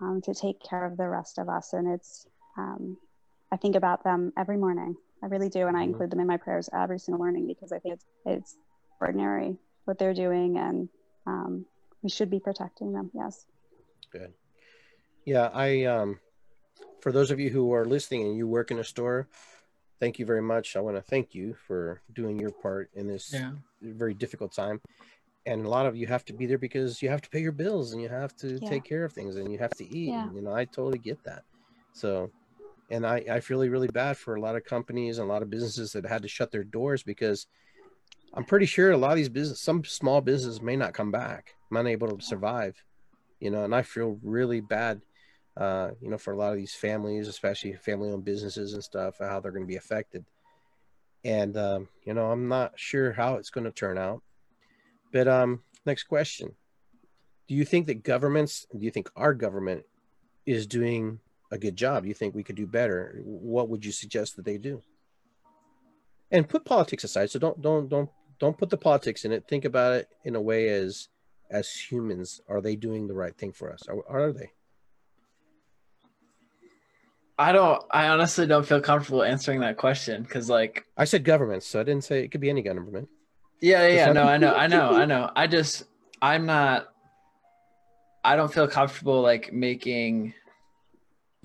um, to take care of the rest of us. And it's, um, I think about them every morning. I really do. And I Mhm. include them in my prayers every single morning because I think it's, it's extraordinary what they're doing. And um, we should be protecting them. Yes. Good. Yeah, I um for those of you who are listening and you work in a store, thank you very much. I want to thank you for doing your part in this Yeah. very difficult time. And a lot of you have to be there because you have to pay your bills and you have to Yeah. take care of things and you have to eat. Yeah. And, you know, I totally get that. So, and I, I feel really, bad for a lot of companies and a lot of businesses that had to shut their doors because I'm pretty sure a lot of these business, some small businesses may not come back, not able to survive, you know, and I feel really bad, uh, you know, for a lot of these families, especially family owned businesses and stuff, how they're going to be affected. And, um, you know, I'm not sure how it's going to turn out. But um, next question. Do you think that governments, do you think our government is doing a good job? You think we could do better? What would you suggest that they do? And put politics aside. So don't don't don't don't put the politics in it. Think about it in a way as as humans. Are they doing the right thing for us? Are, are they? I don't. I honestly don't feel comfortable answering that question because, like, I said government, so I didn't say it could be any government. yeah, yeah, yeah. No, I know, I know, I know. I just, I'm not. I don't feel comfortable like making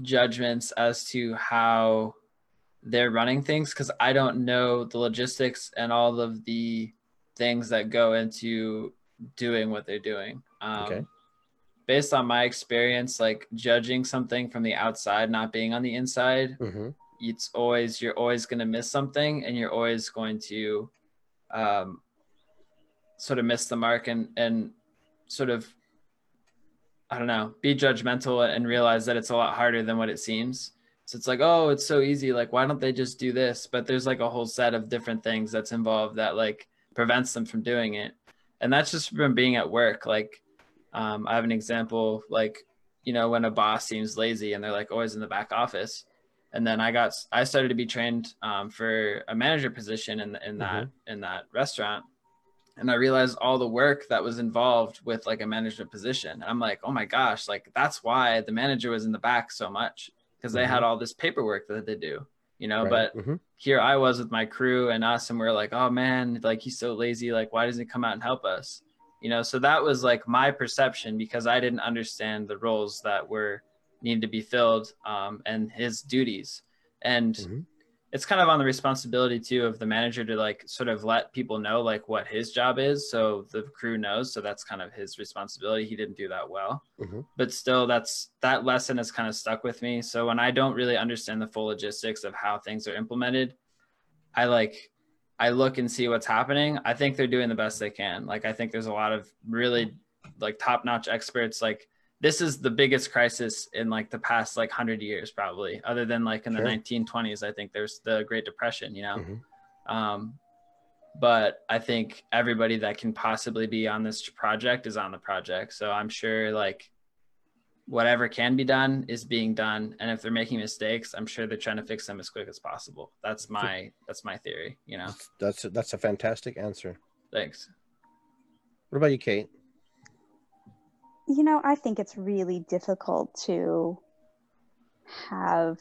judgments as to how they're running things because I don't know the logistics and all of the things that go into doing what they're doing. Um, Okay. Based on my experience, like judging something from the outside, not being on the inside, Mm-hmm. it's always you're always going to miss something, and you're always going to um, sort of miss the mark and and sort of I don't know, be judgmental and realize that it's a lot harder than what it seems. So it's like, oh, it's so easy. Like, why don't they just do this? But there's like a whole set of different things that's involved that like prevents them from doing it. And that's just from being at work. Like, um, I have an example, like, you know, when a boss seems lazy and they're like always in the back office. And then I got, I started to be trained um, for a manager position in, in that, in that restaurant and I realized all the work that was involved with like a management position. I'm like, oh my gosh, like that's why the manager was in the back so much because they had all this paperwork that they do, you know. But hmm here I was with my crew and us, and we are like, oh man, like he's so lazy. Like, why doesn't he come out and help us? You know, so that was like my perception because I didn't understand the roles that were needed to be filled um, and his duties. And Mhm. It's kind of on the responsibility too of the manager to like sort of let people know like what his job is so the crew knows so that's kind of his responsibility. He didn't do that well. Mhm. but still that's that lesson has kind of stuck with me. So when i don't really understand the full logistics of how things are implemented i like i look and see what's happening. I think they're doing the best they can. Like i think there's a lot of really like top notch experts like this is the biggest crisis in like the past like 100 years probably other than like in Sure. the 1920s i think there's the great depression you know Mhm. um but i think everybody that can possibly be on this project is on the project so i'm sure like whatever can be done is being done and if they're making mistakes i'm sure they're trying to fix them as quick as possible that's my that's my theory you know That's a, that's a fantastic answer. thanks What about you, Kate? You know, I think it's really difficult to have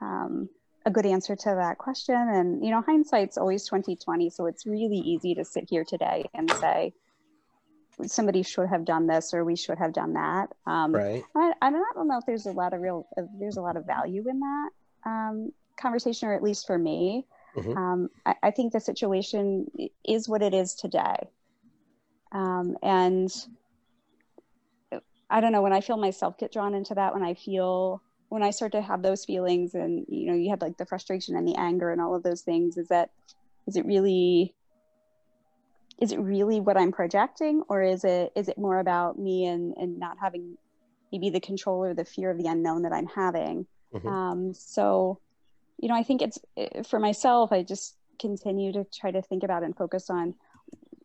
um, a good answer to that question. And, you know, hindsight's always 2020. So it's really easy to sit here today and say, somebody should have done this or we should have done that. Um, Right. I, I don't know if there's a lot of real, if there's a lot of value in that um, conversation, or at least for me. Mhm. Um, I, I think the situation is what it is today. Um, and I don't know when I feel myself get drawn into that, when I feel, when I start to have those feelings and, you know, you had like the frustration and the anger and all of those things, is that, is it really, is it really what I'm projecting or is it, is it more about me and, and not having maybe the control or the fear of the unknown that I'm having? Mhm. Um, so, you know, I think it's eh, for myself, I just continue to try to think about and focus on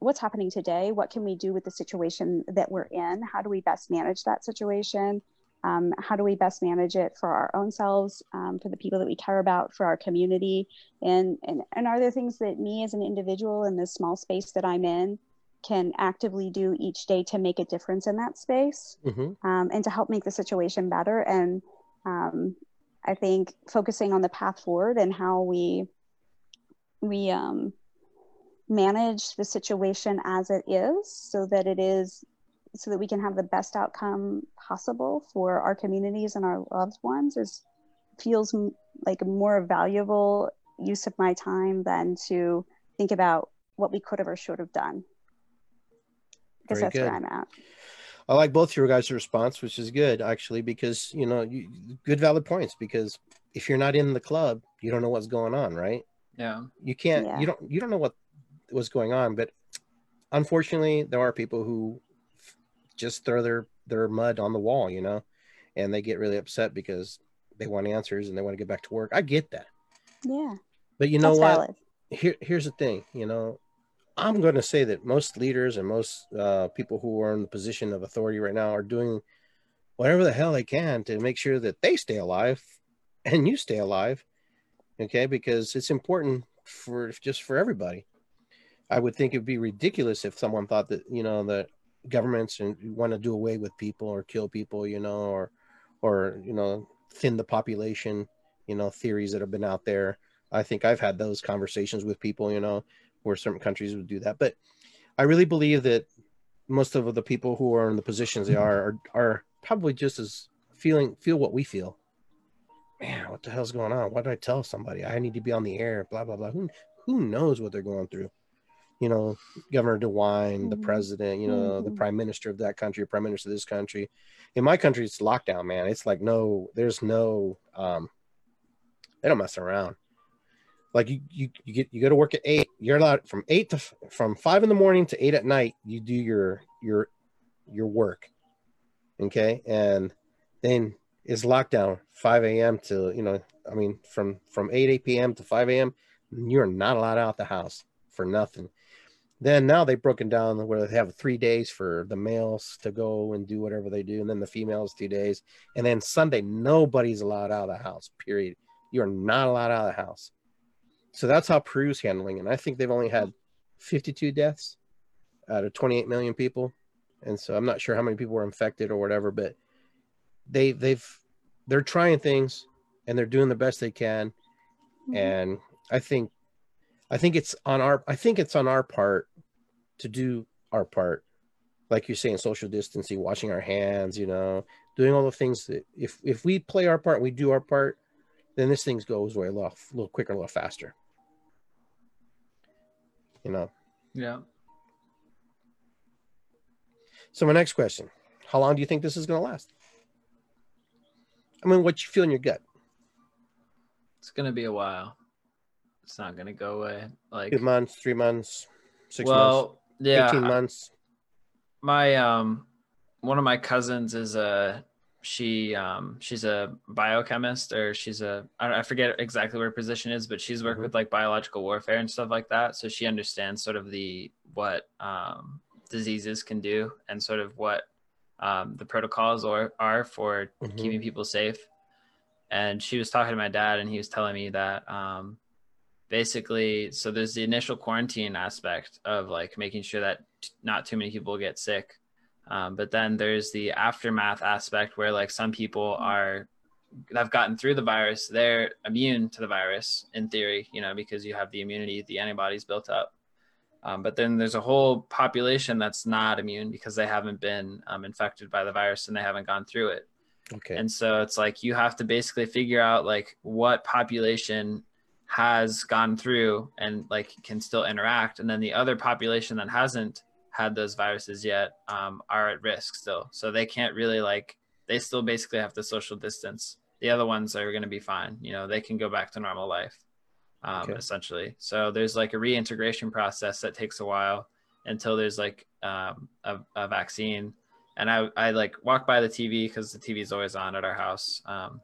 what's happening today. What can we do with the situation that we're in? How do we best manage that situation? Um, how do we best manage it for our own selves, um, for the people that we care about, for our community? And, and, and are there things that me as an individual in this small space that I'm in can actively do each day to make a difference in that space? Mhm. um, and to help make the situation better. And um, I think focusing on the path forward and how we we um, manage the situation as it is, so that it is so that we can have the best outcome possible for our communities and our loved ones is feels m- like a more valuable use of my time than to think about what we could have or should have done. I guess Very that's good. where I'm at. I like both your guys' response, which is good actually, because you know, you, good valid points. Because if you're not in the club, you don't know what's going on, right? yeah You can't. Yeah. You don't. You don't know what was going on. But unfortunately, there are people who just throw their their mud on the wall, you know, and they get really upset because they want answers and they want to get back to work. I get that, Yeah, but you know that's what? valid. here here's the thing you know i'm going to say that most leaders and most uh, people who are in the position of authority right now are doing whatever the hell they can to make sure that they stay alive and you stay alive okay because it's important for just for everybody i would think it'd be ridiculous if someone thought that you know that governments want to do away with people or kill people you know or or you know thin the population you know theories that have been out there I think I've had those conversations with people, you know, where certain countries would do that. But I really believe that most of the people who are in the positions they are are, are probably just as feeling feel what we feel. Man, what the hell's going on? What did I tell somebody? I need to be on the air, blah blah blah. Who who knows what they're going through? You know, Governor DeWine, the Mhm. president, you know, the Mhm. prime minister of that country, prime minister of this country. In my country, it's lockdown, man. It's like no, there's no um they don't mess around like you you, you get you go to work at eight you're allowed from eight to from five in the morning to eight at night you do your your your work okay and then it's lockdown 5 a.m to you know i mean from from 8 8 p.m to 5 a.m you're not allowed out the house for nothing then now they've broken down where they have three days for the males to go and do whatever they do and then the females two days and then sunday nobody's allowed out of the house period you're not allowed out of the house so that's how Peru's handling it. And I think they've only had 52 deaths out of 28 million people. And so I'm not sure how many people were infected or whatever, but they they've they're trying things and they're doing the best they can. Mhm. And I think I think it's on our I think it's on our part to do our part. Like you're saying, social distancing, washing our hands, you know, doing all the things that if if we play our part, we do our part, then this thing goes away a little, a little quicker, a little faster. You know. yeah So my next question: How long do you think this is going to last? I mean, what you feel in your gut? it's gonna be a while it's not gonna go away like Two months, three months, six months, well yeah eighteen months. my um one of my cousins is a she um she's a biochemist or she's a I, don't, I forget exactly what her position is but she's worked Mhm. with like biological warfare and stuff like that so she understands sort of the what um diseases can do and sort of what um, the protocols are, are for Mhm. keeping people safe. And she was talking to my dad, and he was telling me that um, basically, so there's the initial quarantine aspect of like making sure that t- not too many people get sick. Um, but then there's the aftermath aspect where like some people are have gotten through the virus, they're immune to the virus in theory, you know, because you have the immunity, the antibodies built up. Um, but then there's a whole population that's not immune because they haven't been um, infected by the virus and they haven't gone through it. Okay. And so it's like you have to basically figure out like what population has gone through and like can still interact, and then the other population that hasn't had those viruses yet um, are at risk still. So they can't really like they still basically have to social distance. The other ones are going to be fine. You know, they can go back to normal life, um, Okay. essentially. So there's like a reintegration process that takes a while until there's like um, a, a vaccine. And I, I like walk by the TV because the TV is always on at our house. Um,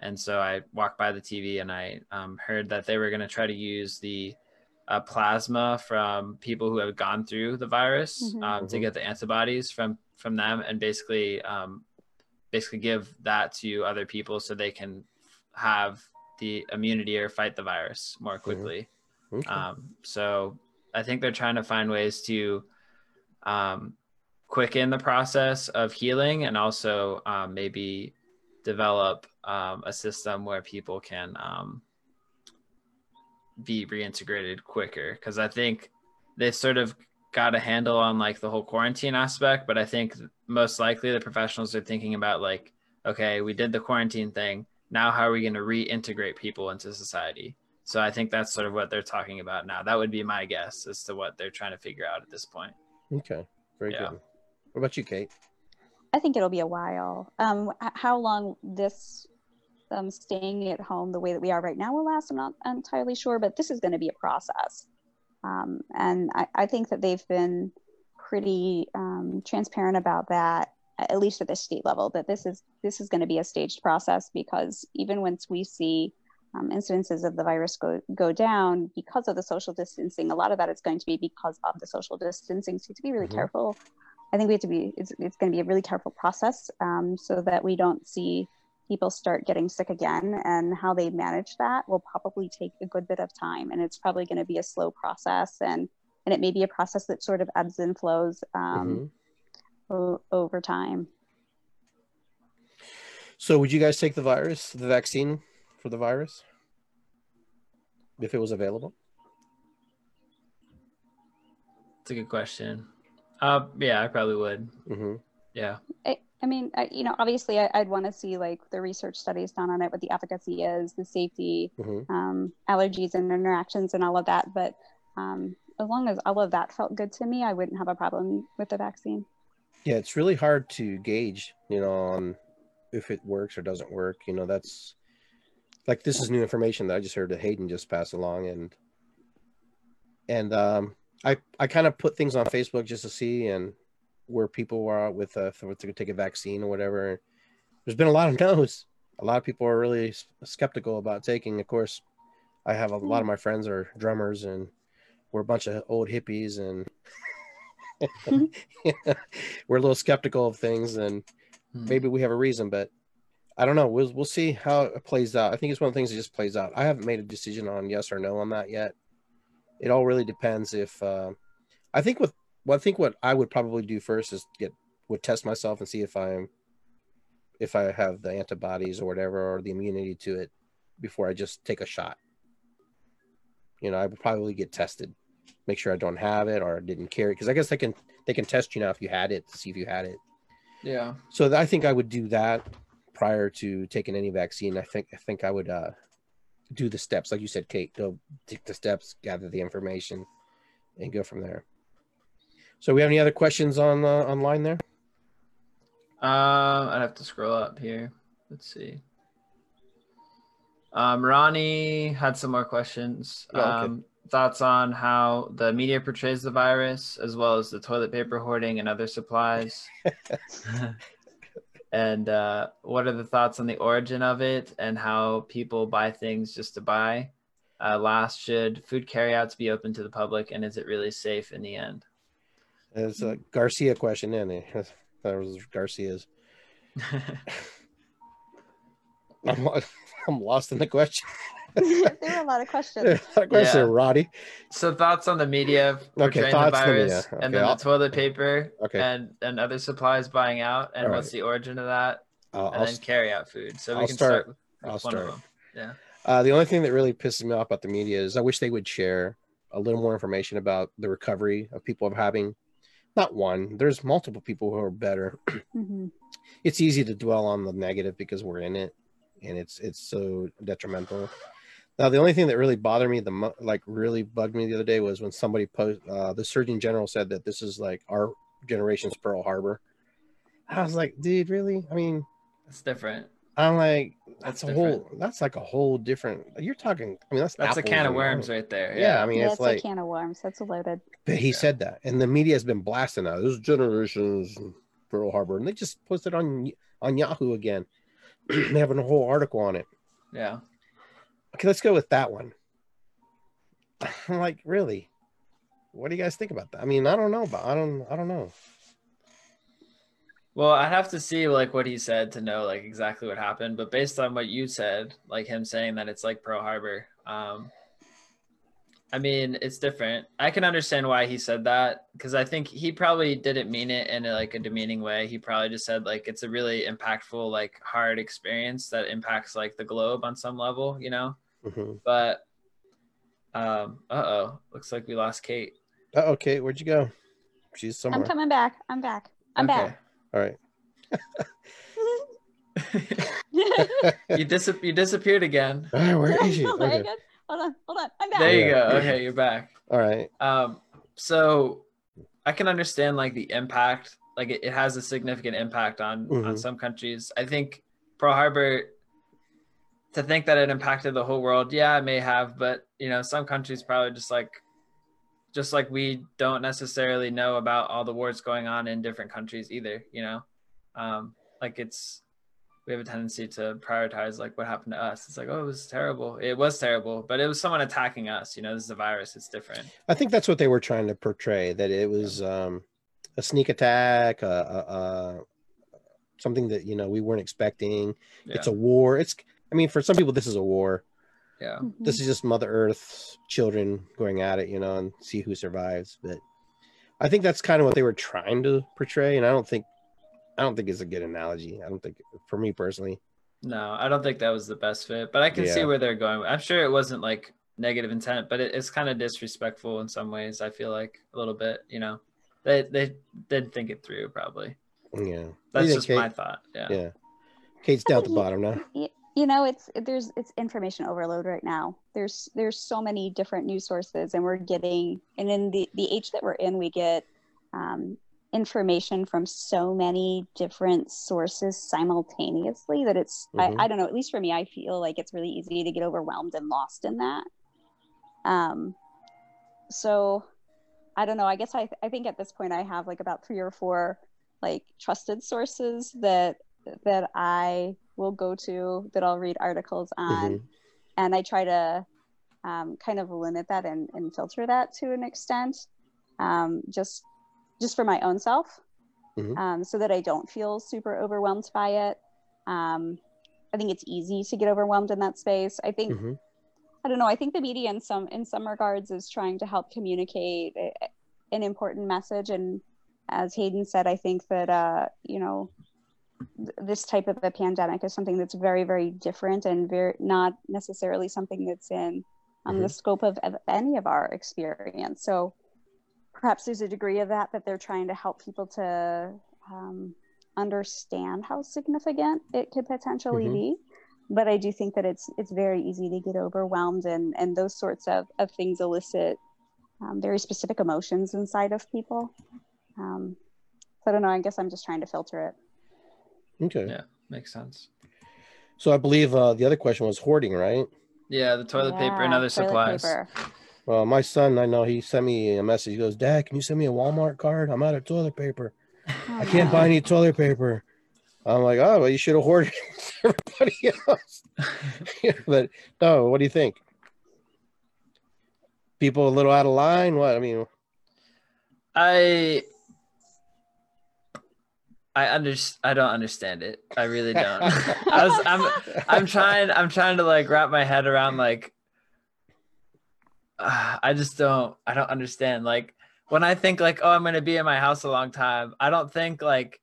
and so I walked by the TV and I um, heard that they were going to try to use the uh, plasma from people who have gone through the virus Mhm. um, to Mhm. get the antibodies from from them and basically um, basically give that to other people so they can have the immunity or fight the virus more quickly. Okay. Um, so I think they're trying to find ways to um, quicken the process of healing and also um, maybe develop um, a system where people can um, be reintegrated quicker. Because I think they sort of got a handle on like the whole quarantine aspect, but I think most likely the professionals are thinking about like, okay, we did the quarantine thing. Now, how are we going to reintegrate people into society? So I think that's sort of what they're talking about now. That would be my guess as to what they're trying to figure out at this point. Okay. Very Yeah. good. What about you, Kate? I think it'll be a while. Um, how long this um, staying at home the way that we are right now will last, I'm not entirely sure, but this is going to be a process. Um, and I, I think that they've been pretty um, transparent about that, at least at the state level, that this is this is going to be a staged process because even once we see um, incidences of the virus go go down because of the social distancing, a lot of that is going to be because of the social distancing. So to be really Mhm. careful I think we have to be, it's, it's going to be a really careful process um, so that we don't see people start getting sick again. And how they manage that will probably take a good bit of time. And it's probably going to be a slow process. And, and it may be a process that sort of ebbs and flows um, Mhm. o- over time. So, would you guys take the virus, the vaccine for the virus, if it was available? It's a good question. Uh, yeah, I probably would. hmm Yeah. I, I mean, I, you know, obviously I, I'd want to see like the research studies done on it, what the efficacy is, the safety, hmm um, allergies and interactions and all of that. But um, as long as all of that felt good to me, I wouldn't have a problem with the vaccine. Yeah, it's really hard to gauge, you know, on if it works or doesn't work. You know, that's like this is new information that I just heard that Hayden just passed along, and and um, I I kind of put things on Facebook just to see and where people are with uh, if to take a vaccine or whatever. There's been a lot of no's. A lot of people are really skeptical about taking. Of course, I have a lot of my friends are drummers, and we're a bunch of old hippies, and we're a little skeptical of things, and Hmm. maybe we have a reason, but I don't know. We'll we'll see how it plays out. I think it's one of the things that just plays out. I haven't made a decision on yes or no on that yet. It all really depends if uh, I think with well, I think what I would probably do first is get would test myself and see if I'm if I have the antibodies or whatever or the immunity to it before I just take a shot. You know, I would probably get tested, make sure I don't have it or didn't carry because I guess they can they can test you now if you had it to see if you had it. Yeah. So I think I would do that prior to taking any vaccine. I think I think I would uh, do the steps, like you said, Kate. Go take the steps, gather the information, and go from there. So we have any other questions on uh, online there? Um, I'd have to scroll up here. Let's see. Um, Ronnie had some more questions. Oh, okay. Um, thoughts on how the media portrays the virus, as well as the toilet paper hoarding and other supplies. and uh, what are the thoughts on the origin of it and how people buy things just to buy? Uh, last, should food carryouts be open to the public, and is it really safe in the end? It's a Garcia question, isn't it? That was Garcia's. I'm, I'm lost in the question. there were a lot of questions. a question, Yeah. Roddy. so thoughts on the media Okay, portraying the thoughts on the virus, media. and then I'll- the toilet paper, Okay. and and other supplies buying out, and All what's the origin of that, Uh, and I'll, then carry out food. So we I'll can start- start, with I'll one start. of them. Uh, the only thing that really pisses me off about the media is I wish they would share a little more information about the recovery of people of having not one. There's multiple people who are better. Mhm. It's easy to dwell on the negative because we're in it, and it's it's so detrimental. Now, the only thing that really bothered me, the like really bugged me the other day, was when somebody post uh, the Surgeon General said that this is like our generation's Pearl Harbor. I was like, dude, really? I mean, It's different. I'm like, that's, That's a whole. That's like a whole different. You're talking. I mean, that's That's a can of worms right there. Yeah, I mean, yeah, it's it's like a can of worms. That's loaded. but he Yeah. said that, and the media has been blasting out This generations Pearl Harbor, and they just posted on on Yahoo again. they have a whole article on it. yeah. Okay, let's go with that one. I'm like, really? What do you guys think about that? I mean, I don't know, but I don't, I don't know. Well, I'd have to see like what he said to know like exactly what happened. But based on what you said, like him saying that it's like Pearl Harbor, um, I mean, it's different. I can understand why he said that because I think he probably didn't mean it in a, like a demeaning way. He probably just said like it's a really impactful, like hard experience that impacts like the globe on some level, you know. Mhm. But um, uh oh, looks like we lost Kate. Oh, okay, where'd you go? She's somewhere. I'm coming back. I'm back. I'm back. All right. you dis- you disappeared again. All right, where is she? Okay. God. Hold on, hold on. I'm back. There you Yeah. go. Okay, you're back. All right. Um, so I can understand like the impact, like it, it has a significant impact on on Mhm. some countries. I think Pearl Harbor to think that it impacted the whole world, yeah, it may have, but you know, some countries probably just like just like we don't necessarily know about all the wars going on in different countries either, you know. Um, like it's we have a tendency to prioritize like what happened to us. It's like, oh, it was terrible. It was terrible, but it was someone attacking us. You know, this is a virus. It's different. I think that's what they were trying to portray that it was um, a sneak attack, uh, uh, uh, something that you know we weren't expecting. Yeah. It's a war. It's I mean, for some people, this is a war. yeah. Mhm. This is just Mother Earth's children going at it, you know, and see who survives. But I think that's kind of what they were trying to portray, and I don't think I don't think it's a good analogy. I don't think for me personally. No, I don't think that was the best fit, but I can see where they're going. I'm sure it wasn't like negative intent, but it, it's kind of disrespectful in some ways. I feel like a little bit, you know, they they didn't think it through probably. Yeah, What do you That's think, just Kate? my thought. Yeah. Yeah, Kate's down at the bottom now. You know it's there's it's information overload right now there's there's so many different news sources and we're getting and in the the age that we're in we get um, information from so many different sources simultaneously that it's Mhm. I, I don't know at least for me i feel like it's really easy to get overwhelmed and lost in that um so i don't know i guess i i think at this point i have like about three or four like trusted sources that that i will go to that i'll read articles on Mhm. and i try to um, kind of limit that and, and filter that to an extent um, just just for my own self Mhm. um, so that i don't feel super overwhelmed by it um, i think it's easy to get overwhelmed in that space i think Mhm. I don't know. I think the media, in some in some regards, is trying to help communicate an important message. And as Hayden said, I think that uh, you know th- this type of a pandemic is something that's very, very different and very not necessarily something that's in um, the scope of, of any of our experience. So perhaps there's a degree of that that they're trying to help people to um, understand how significant it could potentially Mhm. be but I do think that it's it's very easy to get overwhelmed, and and those sorts of of things elicit um, very specific emotions inside of people. Um, so I don't know. I guess I'm just trying to filter it. Okay. Yeah. Makes sense. So I believe uh, the other question was hoarding, right? Yeah, the toilet paper and other supplies. paper. Well, my son, I know he sent me a message. He goes, "Dad, can you send me a Walmart card? I'm out of toilet paper. I can't buy any toilet paper." I'm like, "Oh, well, you should have hoarded everybody else." Yeah, but no, what do you think? People a little out of line? What I mean? I I under I don't understand it. I really don't. I was I'm I'm trying I'm trying to like wrap my head around like uh, I just don't I don't understand like when I think like oh I'm going to be in my house a long time, I don't think like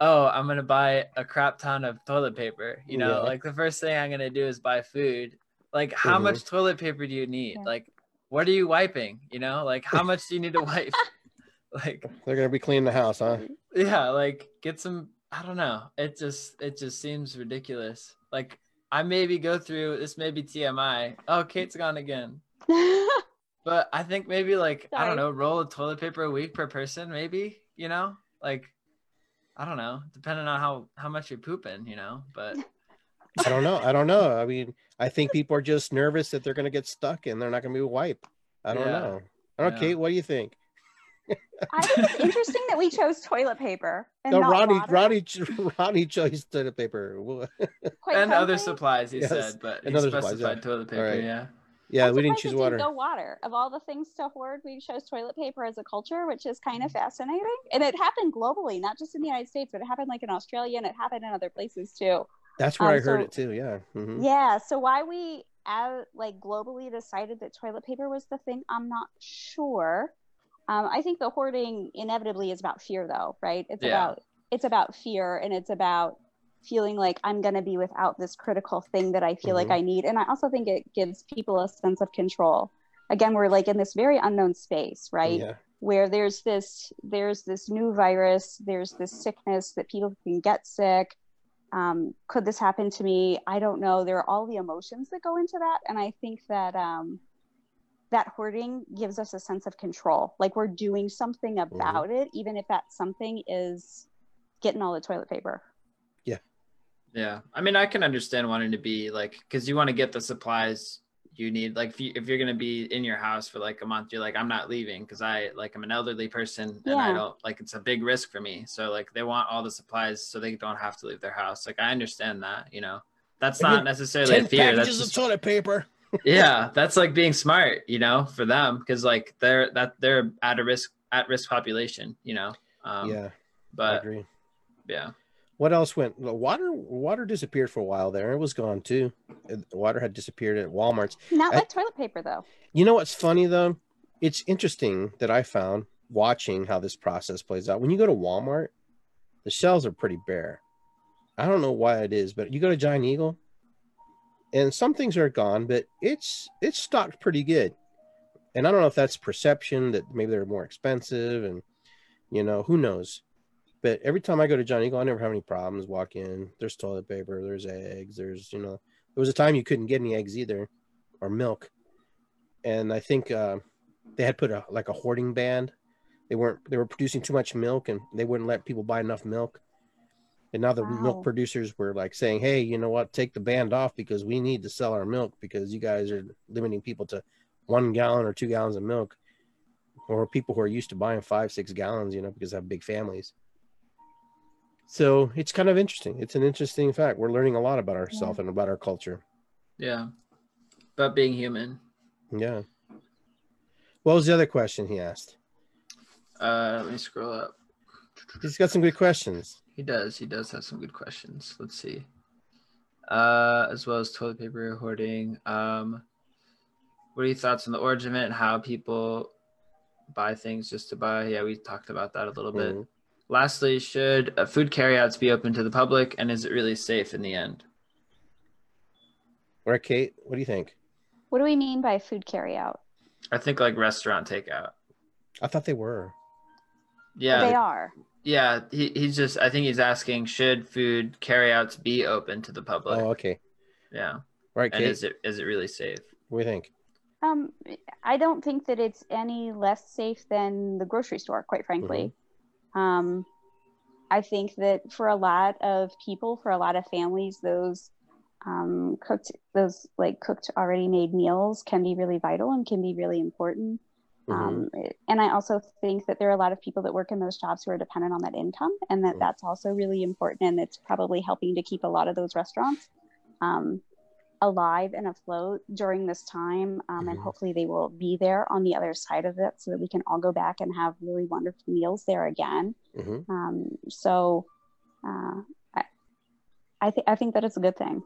oh I'm going to buy a crap ton of toilet paper, you know? Yeah. Like the first thing I'm going to do is buy food. Like how Mhm. much toilet paper do you need? Yeah. Like what are you wiping, you know? Like how much do you need to wipe? like They're gonna be cleaning the house, huh? yeah like get some i don't know it just it just seems ridiculous like i maybe go through this may be tmi oh kate's gone again but i think maybe like i don't know roll of toilet paper a week per person maybe you know like i don't know depending on how how much you're pooping you know but I don't know. I don't know. I mean, I think people are just nervous that they're gonna get stuck and they're not gonna be wiped. I don't Yeah. know. I don't know, Yeah. Kate. What do you think? I think it's interesting that we chose toilet paper and No, not Ronnie, water. Ronnie, Ronnie chose toilet paper. Well, Quite and other supplies he Yes, said but and he other supplies, specified yeah. toilet paper Alright. yeah Yeah, I'm we didn't choose water. Go water. Of all the things to hoard, we chose toilet paper as a culture, which is kind of fascinating. And it happened globally, not just in the United States, but it happened like in Australia and it happened in other places too. That's where Um, I heard so- it too. Yeah. Mhm. Yeah. So why we uh, like globally decided that toilet paper was the thing, I'm not sure. Um, I think the hoarding inevitably is about fear, though, right? It's Yeah. about it's about fear, and it's about feeling like I'm going to be without this critical thing that I feel like Mhm. I need. And I also think it gives people a sense of control. Again, we're like in this very unknown space, right? Yeah. where there's this there's this new virus there's this sickness that people can get sick um, could this happen to me i don't know there are all the emotions that go into that and i think that um, that hoarding gives us a sense of control like we're doing something about it even if that something is getting all the toilet paper Yeah, I mean, I can understand wanting to be like, because you want to get the supplies you need. Like, if, you, if you're gonna be in your house for like a month, you're like, I'm not leaving because I like I'm an elderly person and I don't like it's a big risk for me. So like they want all the supplies so they don't have to leave their house. Like I understand that, you know. That's not necessarily a fear. That's just, toilet paper. yeah, that's like being smart, you know, for them because like they're that they're at a risk at risk population, you know. Um, yeah, but yeah, What else went? the Water, water disappeared for a while there. It was gone too. Uh, Water had disappeared at Walmart's. not I- like toilet paper though You know what's funny though? It's interesting that I found watching how this process plays out. When you go to Walmart, the shelves are pretty bare. I don't know why it is, but you go to Giant Eagle, and some things are gone, but it's it's stocked pretty good. And I don't know if that's perception that maybe they're more expensive, and you know who knows. But every time I go to Giant Eagle, I never have any problems. Walk in, there's toilet paper, there's eggs, there's you know. There was a time you couldn't get any eggs either, or milk and I think uh, they had put a like a hoarding ban. They weren't they were producing too much milk, and they wouldn't let people buy enough milk. And now the Wow. milk producers were like saying, "Hey, you know what? Take the band off because we need to sell our milk because you guys are limiting people to one gallon or two gallons of milk, or people who are used to buying five, six gallons, you know, because they have big families." So it's kind of interesting. It's an interesting fact. We're learning a lot about ourselves and about our culture. yeah. But being human, Yeah. What was the other question he asked? uh, let me scroll up. He's got some good questions. He does. He does have some good questions. Let's see. Uh, as well as toilet paper hoarding. Um, what are your thoughts on the origin of it and how people buy things just to buy? Yeah, we talked about that a little bit. Lastly, should uh, food carryouts be open to the public, and is it really safe in the end? All right, Kate, what do you think? what do we mean by food carryout? I think like restaurant takeout. I thought they were. Yeah, they are yeah. He, he's just. I think he's asking, should food carryouts be open to the public? Oh, okay. Yeah, All right, and is it is it really safe? what do you think? Um, I don't think that it's any less safe than the grocery store, quite frankly. Um, I think that for a lot of people, for a lot of families, those um, cooked, those like cooked already made meals can be really vital and can be really important. Mhm. Um, and I also think that there are a lot of people that work in those jobs who are dependent on that income, and that Mhm. that's also really important. And it's probably helping to keep a lot of those restaurants um, alive and afloat during this time. Um, And Mhm. hopefully, they will be there on the other side of it so that we can all go back and have really wonderful meals there again. Mhm. Um, so uh, I, I think I think that it's a good thing,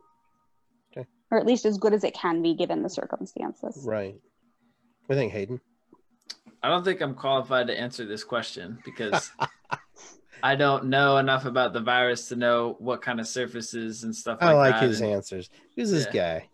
Okay. or at least as good as it can be given the circumstances. Right. What do you think, Hayden? I don't think I'm qualified to answer this question because I don't know enough about the virus to know what kind of surfaces and stuff I like that. his and- answers. Who's this guy?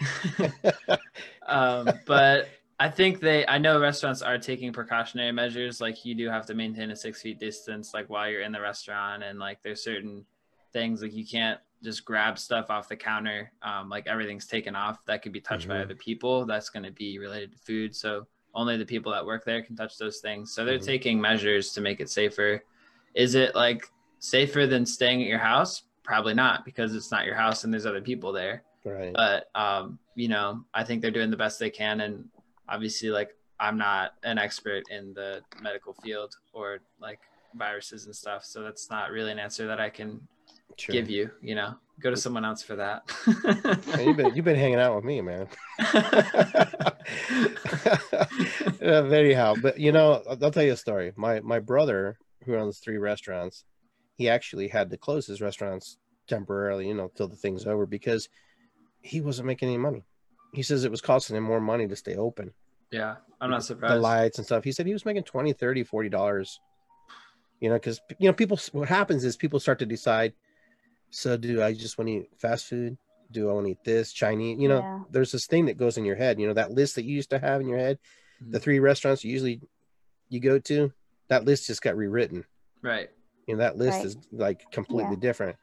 um, but I think they, I know restaurants are taking precautionary measures. Like you do have to maintain a six feet distance, like while you're in the restaurant, and like there's certain things like you can't just grab stuff off the counter. Um, like everything's taken off that could be touched by Mhm. other people. That's going to be related to food. So only the people that work there can touch those things. So they're Mhm. taking measures to make it safer. Is it like safer than staying at your house? Probably not because it's not your house and there's other people there right. but um you know i think they're doing the best they can and obviously like i'm not an expert in the medical field or like viruses and stuff so that's not really an answer that i can Sure. give you you know go to someone else for that Man, you've been you've been hanging out with me, man. uh, anyhow, but you know, I'll tell you a story. My my brother, who owns three restaurants, he actually had to close his restaurants temporarily, you know, till the thing's over because he wasn't making any money. He says it was costing him more money to stay open. yeah i'm not surprised. the lights and stuff. He said he was making 20, 30, 40 dollars. You know, because you know, people what happens is people start to decide, so do I just want to eat fast food? Do I want to eat this Chinese? You know, Yeah. there's this thing that goes in your head. You know, that list that you used to have in your head, the Mhm. three restaurants you usually you go to, that list just got rewritten. right And that list Right. is like completely Yeah. different.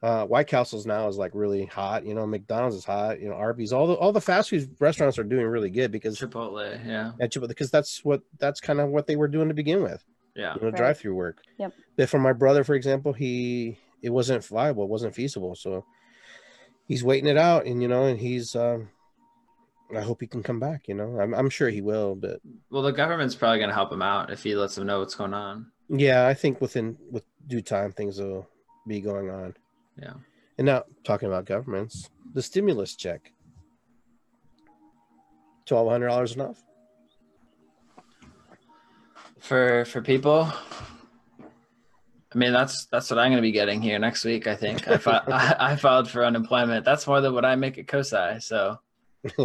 Uh, White Castle's now is like really hot. You know, McDonald's is hot. You know, Arby's, all the all the fast food restaurants are doing really good because chipotle yeah because that's what that's kind of what they were doing to begin with yeah you know Right. drive through work Yep. but for my brother for example he it wasn't viable it wasn't feasible so he's waiting it out and you know and he's um i hope he can come back you know? I'm, I'm sure he will but well the government's probably going to help him out if he lets them know what's going on. Yeah i think within with due time things will be going on. Yeah. And now talking about governments the stimulus check. $1200 enough? For for people? I mean that's that's what i'm going to be getting here next week i think. I, fi- I, I filed for unemployment. That's more than what i make at cosi so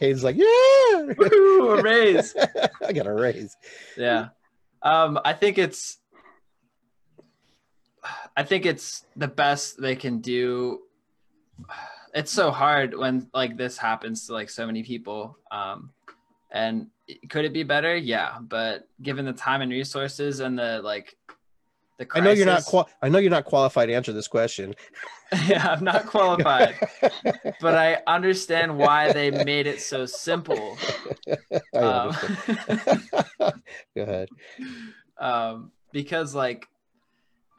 Hayden's like yeah! Woo, a raise. I got a raise. Yeah. Um i think it's i think it's the best they can do. It's so hard when like this happens to like so many people. Um and could it be better? Yeah but given the time and resources and the like the I know you're not. Qual- I know you're not qualified to answer this question. yeah i'm not qualified but i understand why they made it so simple um. Go ahead. um, because like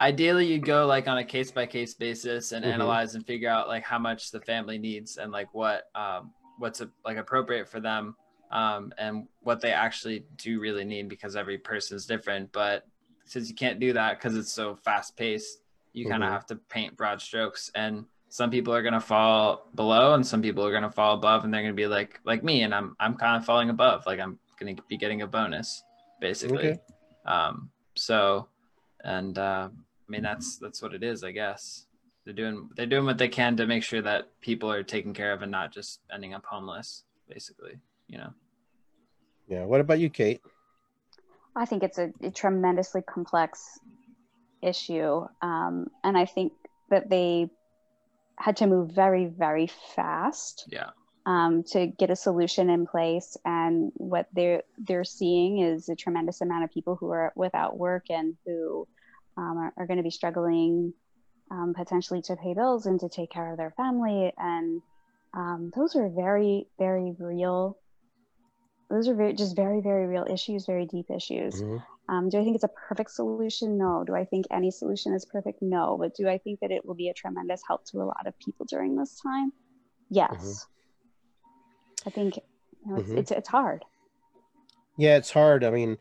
ideally you go like on a case by case basis and Mhm. analyze and figure out like how much the family needs and like what um, what's like appropriate for them um, and what they actually do really need because every person is different but since you can't do that because it's so fast paced you kind of Mhm. have to paint broad strokes and some people are going to fall below and some people are going to fall above and they're going to be like like me and i'm i'm kind of falling above like i'm going to be getting a bonus basically Okay. um so and uh i mean that's that's what it is i guess they're doing they're doing what they can to make sure that people are taken care of and not just ending up homeless basically you know Yeah. What about you, Kate? I think it's a, a tremendously complex issue. Um, and I think that they had to move very, very fast yeah um, to get a solution in place. And what they're, they're seeing is a tremendous amount of people who are without work and who um, are, are going to be struggling um, potentially to pay bills and to take care of their family. And um, those are very, very real. Those are very, just very, very real issues, very deep issues. Mhm. Um, do I think it's a perfect solution? No. Do I think any solution is perfect? No. But do I think that it will be a tremendous help to a lot of people during this time? Yes. I think you know, it's, Mhm. it's it's hard. Yeah, it's hard. I mean,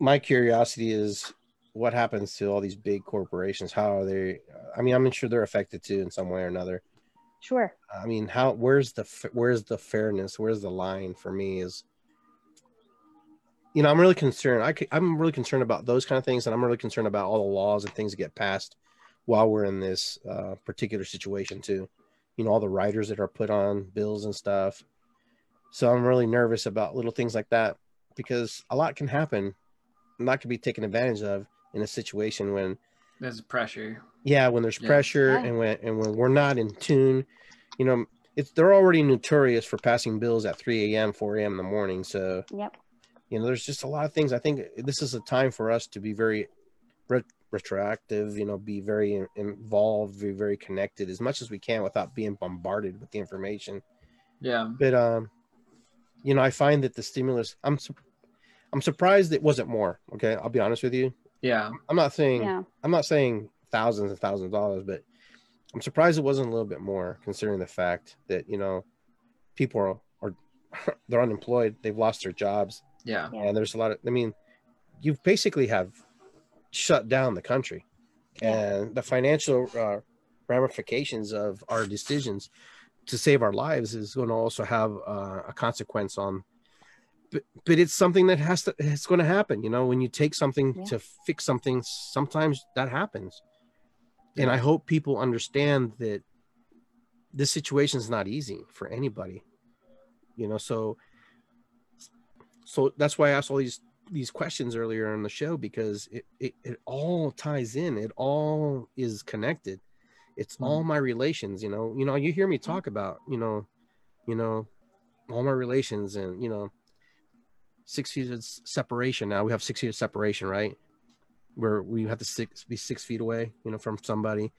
my curiosity is what happens to all these big corporations? How are they? I mean, I'm sure they're affected too in some way or another. Sure. I mean, how? Where's the where's the fairness? Where's the line for me? Is you know, I'm really concerned. I'm really concerned about those kind of things, and I'm really concerned about all the laws and things that get passed while we're in this uh, particular situation too. You know, all the riders that are put on bills and stuff. So I'm really nervous about little things like that because a lot can happen, and that can be taken advantage of in a situation when, There's pressure. yeah, when there's Yeah. pressure Right. and when and when we're not in tune. You know, it's they're already notorious for passing bills at 3 a.m., 4 a.m. in the morning. So Yep. You know there's just a lot of things i think this is a time for us to be very re- retroactive you know be very involved be very connected as much as we can without being bombarded with the information Yeah. but um you know i find that the stimulus i'm su- i'm surprised it wasn't more okay i'll be honest with you Yeah. i'm not saying Yeah. i'm not saying thousands and thousands of dollars but i'm surprised it wasn't a little bit more considering the fact that you know people are, are they're unemployed they've lost their jobs Yeah. Yeah. and there's a lot of i mean you basically have shut down the country Yeah. and the financial uh, ramifications of our decisions to save our lives is going to also have uh, a consequence on but, but it's something that has to it's going to happen you know when you take something Yeah. to fix something sometimes that happens and i hope people understand that this situation is not easy for anybody you know so so that's why i asked all these these questions earlier on the show because it, it, it all ties in. It all is connected. It's hmm. all my relations you know. You know you hear me hmm. talk about you know you know all my relations and you know six feet of separation. Now we have six feet of separation right? Where we have to six, be six feet away you know from somebody.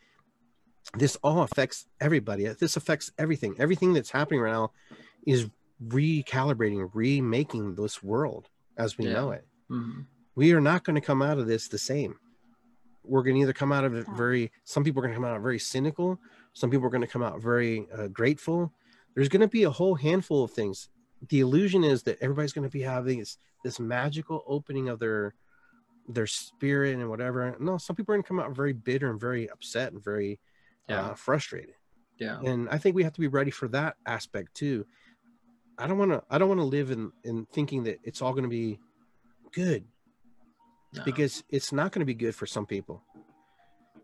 This all affects everybody. This affects everything. Everything that's happening right now is recalibrating remaking this world as we Yeah. know it Mhm. we are not going to come out of this the same. We're going to either come out of it very, some people are going to come out very cynical. Some people are going to come out very uh, grateful. There's going to be a whole handful of things. The illusion is that everybody's going to be having this, this magical opening of their, their spirit and whatever. No, some people are going to come out very bitter and very upset and very Yeah. uh, frustrated Yeah. and i think we have to be ready for that aspect too i don't want to i don't want to live in in thinking that it's all going to be good. No. because it's not going to be good for some people.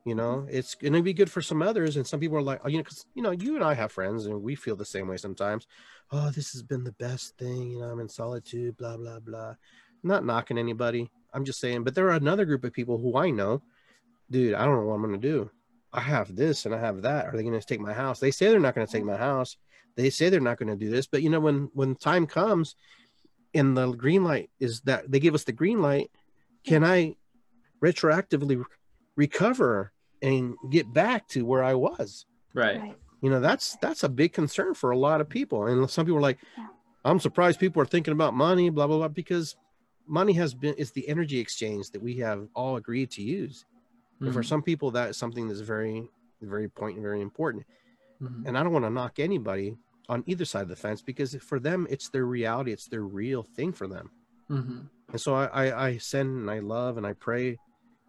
You know it's going to be good for some others and some people are like oh, you know because you know you and i have friends and we feel the same way sometimes. Oh this has been the best thing you know i'm in solitude blah blah blah. Not knocking anybody i'm just saying but there are another group of people who i know dude i don't know what i'm going to do. I have this and i have that. Are they going to take my house? They say they're not going to take mm-hmm. my house they say they're not going to do this but you know when when time comes and the green light is that they give us the green light can i retroactively re- recover and get back to where i was Right. Right. you know that's that's a big concern for a lot of people and some people are like Yeah. i'm surprised people are thinking about money blah blah blah because money has been is the energy exchange that we have all agreed to use and for Mhm. some people that is something that's very very point and very important Mhm. and i don't want to knock anybody on either side of the fence because for them it's their reality it's their real thing for them Mhm. and so I, I, I send and I love and I pray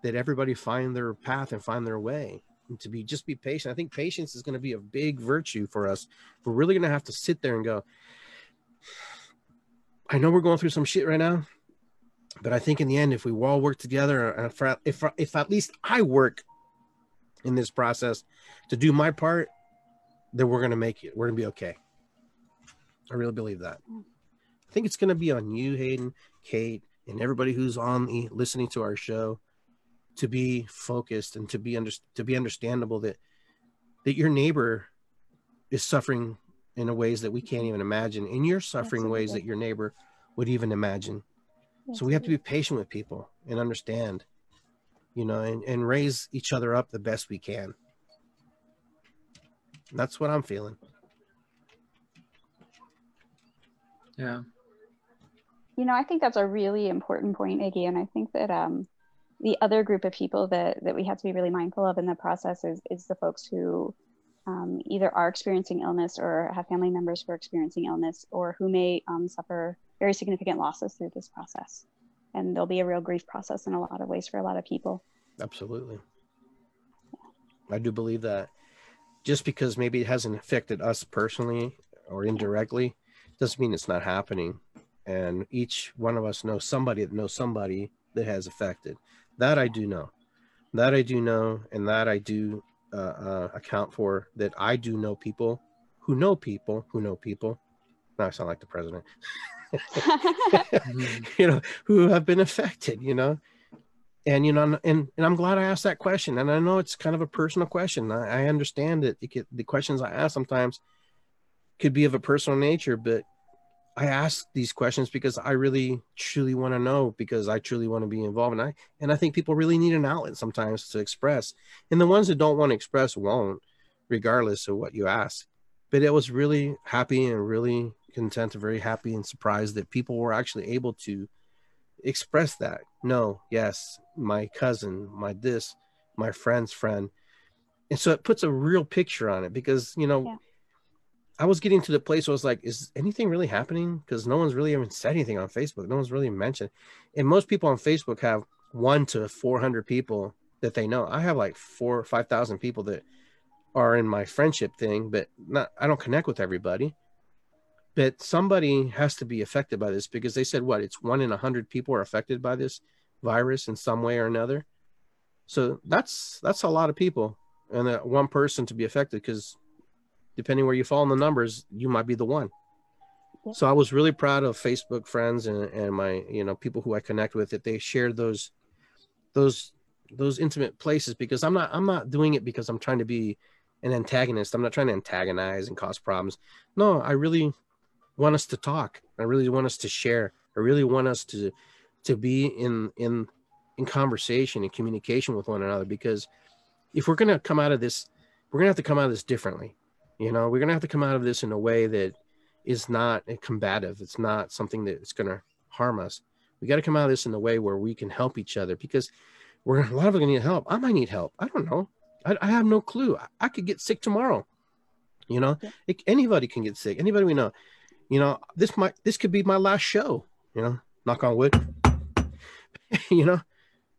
that everybody find their path and find their way and to be just be patient. I think patience is going to be a big virtue for us. We're really going to have to sit there and go, I know we're going through some shit right now, but I think in the end, if we all work together and if, if, if at least I work in this process to do my part, then we're going to make it. We're going to be okay. I really believe that. I think it's going to be on you, Hayden, Kate, and everybody who's on the listening to our show to be focused and to be under, to be understandable that that your neighbor is suffering in a ways that we can't even imagine, and you're suffering in ways that your neighbor would even imagine. So we have to be patient with people and understand, you know, and, and raise each other up the best we can. That's what I'm feeling. Yeah. You know, I think that's a really important point, Iggy, and I think that um, the other group of people that that we have to be really mindful of in the process is is the folks who um, either are experiencing illness or have family members who are experiencing illness or who may um, suffer very significant losses through this process. And there'll be a real grief process in a lot of ways for a lot of people. Absolutely. I do believe that just because maybe it hasn't affected us personally or indirectly doesn't mean it's not happening and each one of us knows somebody that knows somebody that has affected. That I do know. That I do know, and that I do uh, uh, account for. That I do know people who know people who know people. Now I sound like the president. you know, who have been affected. You know, and you know, and and I'm glad I asked that question. And I know it's kind of a personal question. I, I understand that it, the questions I ask sometimes could be of a personal nature, but I ask these questions because I really truly want to know because I truly want to be involved and I and I think people really need an outlet sometimes to express. And the ones that don't want to express won't regardless of what you ask. But it was really happy and really content and very happy and surprised that people were actually able to express that. No, yes, my cousin, my this, my friend's friend. And so it puts a real picture on it because, you know, yeah I was getting to the place where I was like, is anything really happening? Because no one's really even said anything on Facebook. No one's really mentioned. And most people on Facebook have one to 400 people that they know. I have like four or 5,000 people that are in my friendship thing, but not, I don't connect with everybody. But somebody has to be affected by this because they said, what? It's one in a hundred people are affected by this virus in some way or another. So that's, that's a lot of people and uh, one person to be affected because depending where you fall in the numbers, you might be the one. Yeah. So I was really proud of Facebook friends and, and my, you know, people who I connect with that they shared those, those, those intimate places because I'm not, I'm not doing it because I'm trying to be an antagonist. I'm not trying to antagonize and cause problems. No, I really want us to talk. I really want us to share. I really want us to, to be in, in, in conversation and communication with one another because if we're going to come out of this, we're going to have to come out of this differently you know, we're going to have to come out of this in a way that is not combative. It's not something that's going to harm us. We got to come out of this in a way where we can help each other because we're a lot of us going to need help. I might need help. I don't know. I, I have no clue. I, I, could get sick tomorrow. You know, yeah. it, anybody can get sick. Anybody we know. You know, this might this could be my last show. You know, knock on wood. you know,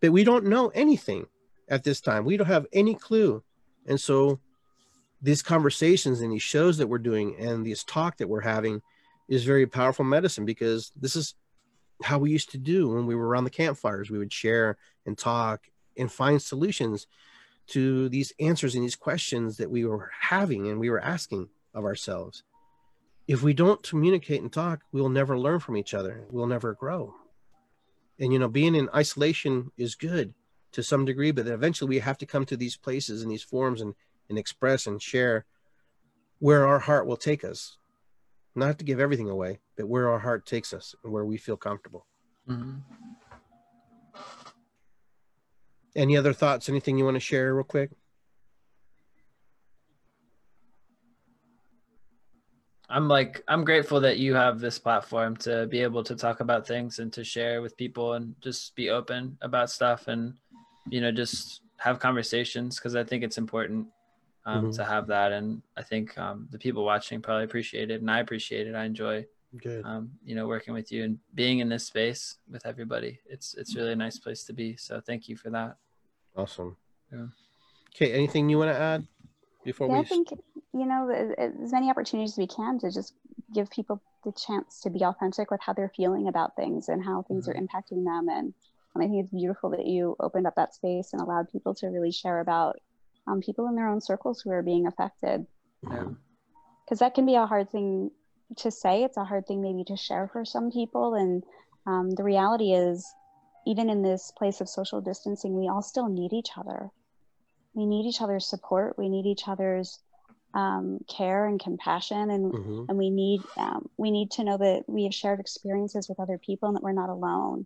but we don't know anything at this time. We don't have any clue, and so these conversations and these shows that we're doing and this talk that we're having is very powerful medicine because this is how we used to do when we were around the campfires. We would share and talk and find solutions to these answers and these questions that we were having and we were asking of ourselves. If we don't communicate and talk, we'll never learn from each other. We'll never grow. And, you know, being in isolation is good to some degree, but eventually we have to come to these places and these forums and and express and share where our heart will take us. Not to give everything away, but where our heart takes us and where we feel comfortable. Mm-hmm. Any other thoughts? Anything you want to share, real quick? I'm like I'm grateful that you have this platform to be able to talk about things and to share with people and just be open about stuff and you know just have conversations because I think it's important um, mm-hmm. to have that. And I think um, the people watching probably appreciate it, and I appreciate it. I enjoy, um, you know, working with you and being in this space with everybody. It's it's really a nice place to be. So thank you for that. Awesome. Yeah. Okay. Anything you want to add before yeah, we? I think you know as many opportunities as we can to just give people the chance to be authentic with how they're feeling about things and how things mm-hmm. are impacting them and I think it's beautiful that you opened up that space and allowed people to really share about um, people in their own circles who are being affected. Because that can be a hard thing to say. It's a hard thing maybe to share for some people. And um, the reality is, even in this place of social distancing, we all still need each other. We need each other's support. We need each other's um, care and compassion, and mm-hmm. and we need um, we need to know that we have shared experiences with other people and that we're not alone.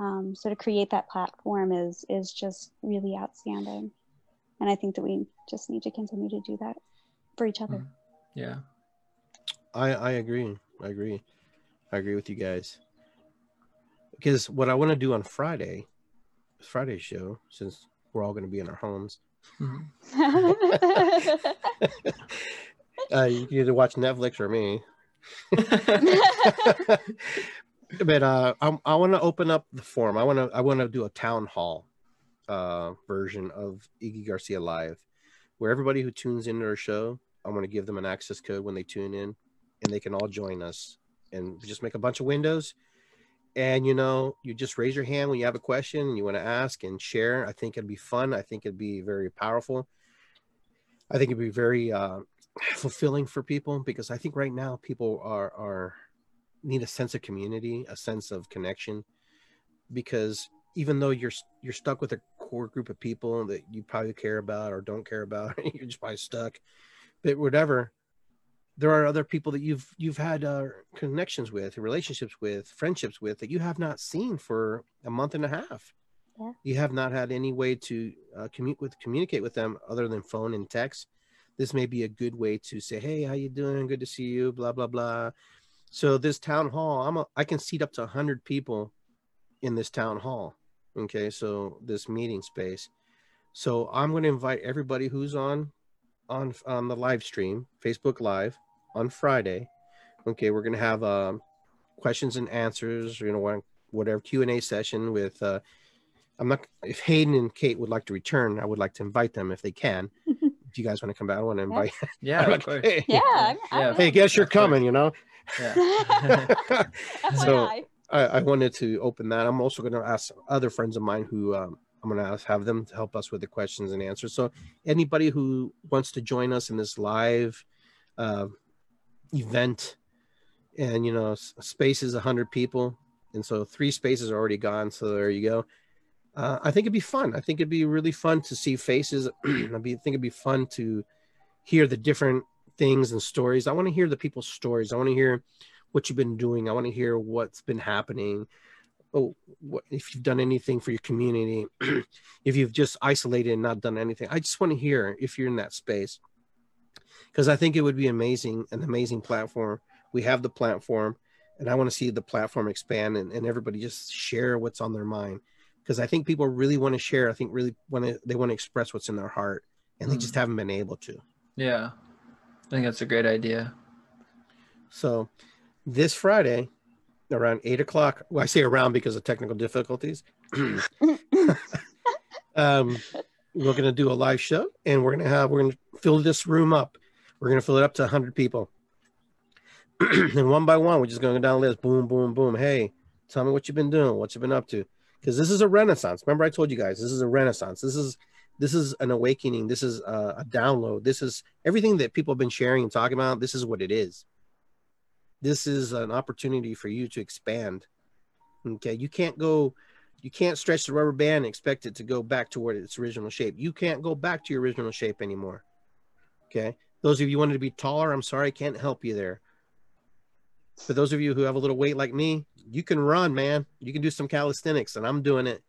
Um, so to create that platform is is just really outstanding and i think that we just need to continue to do that for each other mm-hmm. yeah i i agree i agree i agree with you guys because what i want to do on friday friday show since we're all going to be in our homes. uh, you can either watch netflix or me but uh, I, I want to open up the forum. I want to I want to do a town hall uh, version of Iggy Garcia Live, where everybody who tunes into our show, I'm going to give them an access code when they tune in, and they can all join us and just make a bunch of windows. And you know, you just raise your hand when you have a question you want to ask and share. I think it'd be fun. I think it'd be very powerful. I think it'd be very uh, fulfilling for people because I think right now people are are need a sense of community, a sense of connection, because even though you're you're stuck with a core group of people that you probably care about or don't care about, you're just probably stuck. But whatever, there are other people that you've you've had uh, connections with, relationships with, friendships with that you have not seen for a month and a half. Yeah. You have not had any way to uh, commute with communicate with them other than phone and text. This may be a good way to say, "Hey, how you doing? Good to see you." Blah blah blah. So this town hall, I'm a, I can seat up to hundred people in this town hall. Okay, so this meeting space. So I'm going to invite everybody who's on on on the live stream, Facebook Live on Friday. Okay, we're going to have um, questions and answers. You know, whatever Q and A session with. Uh, I'm not. If Hayden and Kate would like to return, I would like to invite them if they can. if you guys want to come back, I want to invite. Yeah, I'm like, hey, Yeah. I'm, Yeah. I'm hey, guess you're coming. You know. Yeah. so I, I wanted to open that. I'm also going to ask other friends of mine who um, I'm going to have them to help us with the questions and answers. So anybody who wants to join us in this live uh, event, and you know, space is 100 people, and so three spaces are already gone. So there you go. Uh, I think it'd be fun. I think it'd be really fun to see faces. I think it'd be fun to hear the different things and stories. I want to hear the people's stories. I want to hear what you've been doing. I want to hear what's been happening. Oh, what, if you've done anything for your community, if you've just isolated and not done anything. I just want to hear if you're in that space because I think it would be amazing, an amazing platform. We have the platform, and I want to see the platform expand and, and everybody just share what's on their mind because I think people really want to share. I think really want to they want to express what's in their heart, and they Mm. just haven't been able to. yeah. I think that's a great idea. So this Friday, around eight o'clock. Well, I say around because of technical difficulties. um, we're going to do a live show, and we're going to have we're going to fill this room up. We're going to fill it up to 100 people, and one by one, we're just going to go down the list. Boom, boom, boom. Hey, tell me what you've been doing, what you've been up to, because this is a renaissance. Remember, I told you guys this is a renaissance. This is this is an awakening. This is a, a download. This is everything that people have been sharing and talking about. This is what it is this is an opportunity for you to expand. Okay, you can't go, you can't stretch the rubber band and expect it to go back to where its original shape. You can't go back to your original shape anymore. Okay, those of you who wanted to be taller, I'm sorry, I can't help you there. For those of you who have a little weight like me, you can run, man. You can do some calisthenics, and I'm doing it.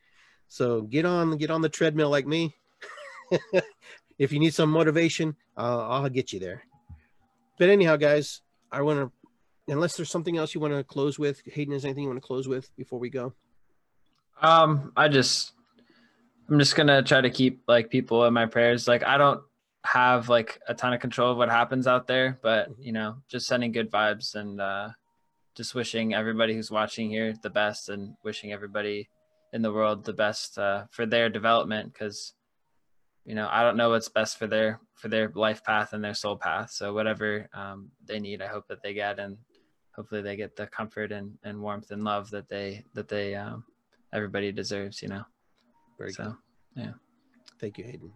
So get on, get on the treadmill like me. if you need some motivation, uh, I'll get you there. But anyhow, guys, I want to unless there's something else you want to close with hayden is anything you want to close with before we go Um, I just, I'm just gonna try to keep like people in my prayers. Like I don't have like a ton of control of what happens out there, but Mhm. you know, just sending good vibes and uh, just wishing everybody who's watching here the best, and wishing everybody in the world the best uh, for their development. Because you know, I don't know what's best for their for their life path and their soul path. So whatever um, they need, I hope that they get, and hopefully they get the comfort and, and warmth and love that they that they um, everybody deserves, you know. very so good thank you hayden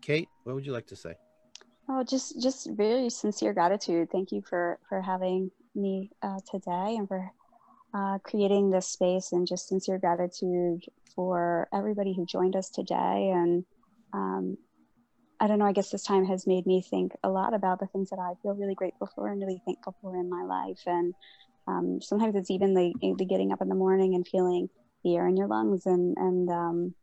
kate what would you like to say Oh, just just very sincere gratitude. Thank you for for having me uh, today and for uh, creating this space, and just sincere gratitude for everybody who joined us today. And um, I don't know. I guess this time has made me think a lot about the things that I feel really grateful for and really thankful for in my life. And um, sometimes it's even the the getting up in the morning and feeling the air in your lungs and and um,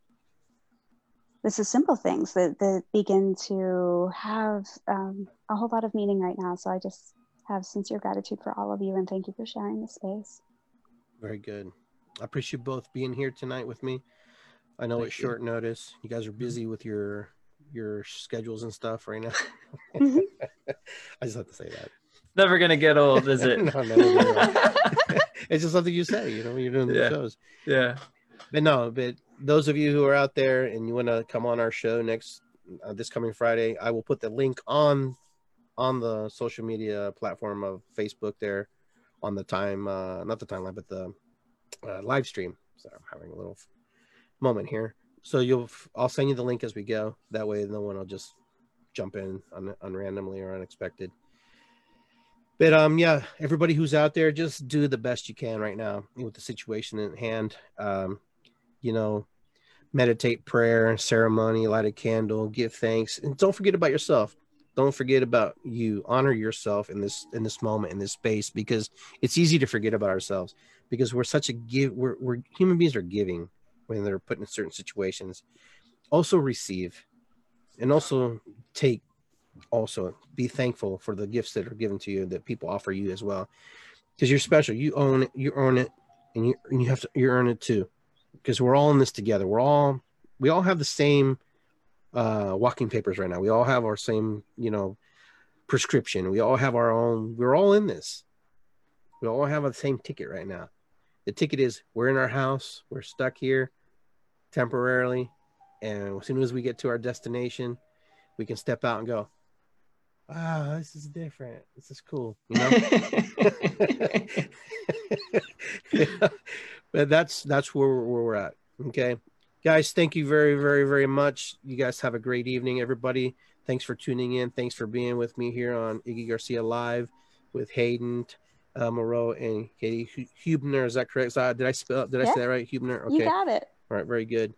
this is simple things that, that begin to have um, a whole lot of meaning right now. So I just have sincere gratitude for all of you and thank you for sharing the space. very good i appreciate both being here tonight with me i know Thank it's you. short notice you guys are busy with your your schedules and stuff right now Mhm. i just have to say that never gonna get old, is it? No, never gonna it's just something you say you know when you're doing the Yeah. shows yeah. but no but those of you who are out there and you want to come on our show next uh, this coming friday i will put the link on on the social media platform of facebook there on the time, uh, not the timeline, but the uh, live stream. So I'm having a little moment here. So you'll, I'll send you the link as we go. That way, no one will just jump in on, randomly or unexpected. But um, yeah, everybody who's out there, just do the best you can right now with the situation in hand. Um, you know, meditate, prayer, ceremony, light a candle, give thanks, and don't forget about yourself. Don't forget about you. Honor yourself in this in this moment in this space because it's easy to forget about ourselves because we're such a give. We're, we're human beings are giving when they're put in certain situations. Also receive, and also take. Also be thankful for the gifts that are given to you that people offer you as well, because you're special. You own it. You earn it, and you and you have to you earn it too because we're all in this together. We're all we all have the same uh walking papers right now. We all have our same, you know, prescription. We all have our own we're all in this. We all have the same ticket right now. The ticket is we're in our house, we're stuck here temporarily, and as soon as we get to our destination, we can step out and go, wow, this is different. This is cool. You know? yeah. But that's that's where, where we're at. Okay. Guys, thank you very, very, very much. You guys have a great evening, everybody. Thanks for tuning in. Thanks for being with me here on Iggy Garcia Live with Hayden uh, Moreau and Katie Hubner. Is that correct? Did I spell? Did Yeah. I say that right? Hubner. Okay. You got it. All right, very good.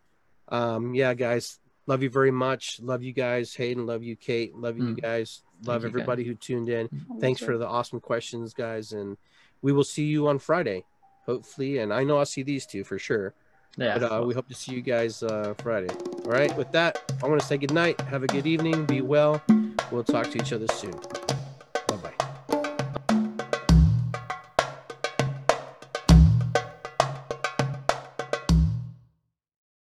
Um, yeah, guys, love you very much. Love you guys, Hayden. Love you, Kate. Love you Mm. guys. Love you, everybody who tuned in. Thanks for the awesome questions, guys, and we will see you on Friday, hopefully. And I know I'll see these two for sure. Yeah. But uh, we hope to see you guys uh, Friday. All right. With that, I want to say good night. Have a good evening. Be well. We'll talk to each other soon.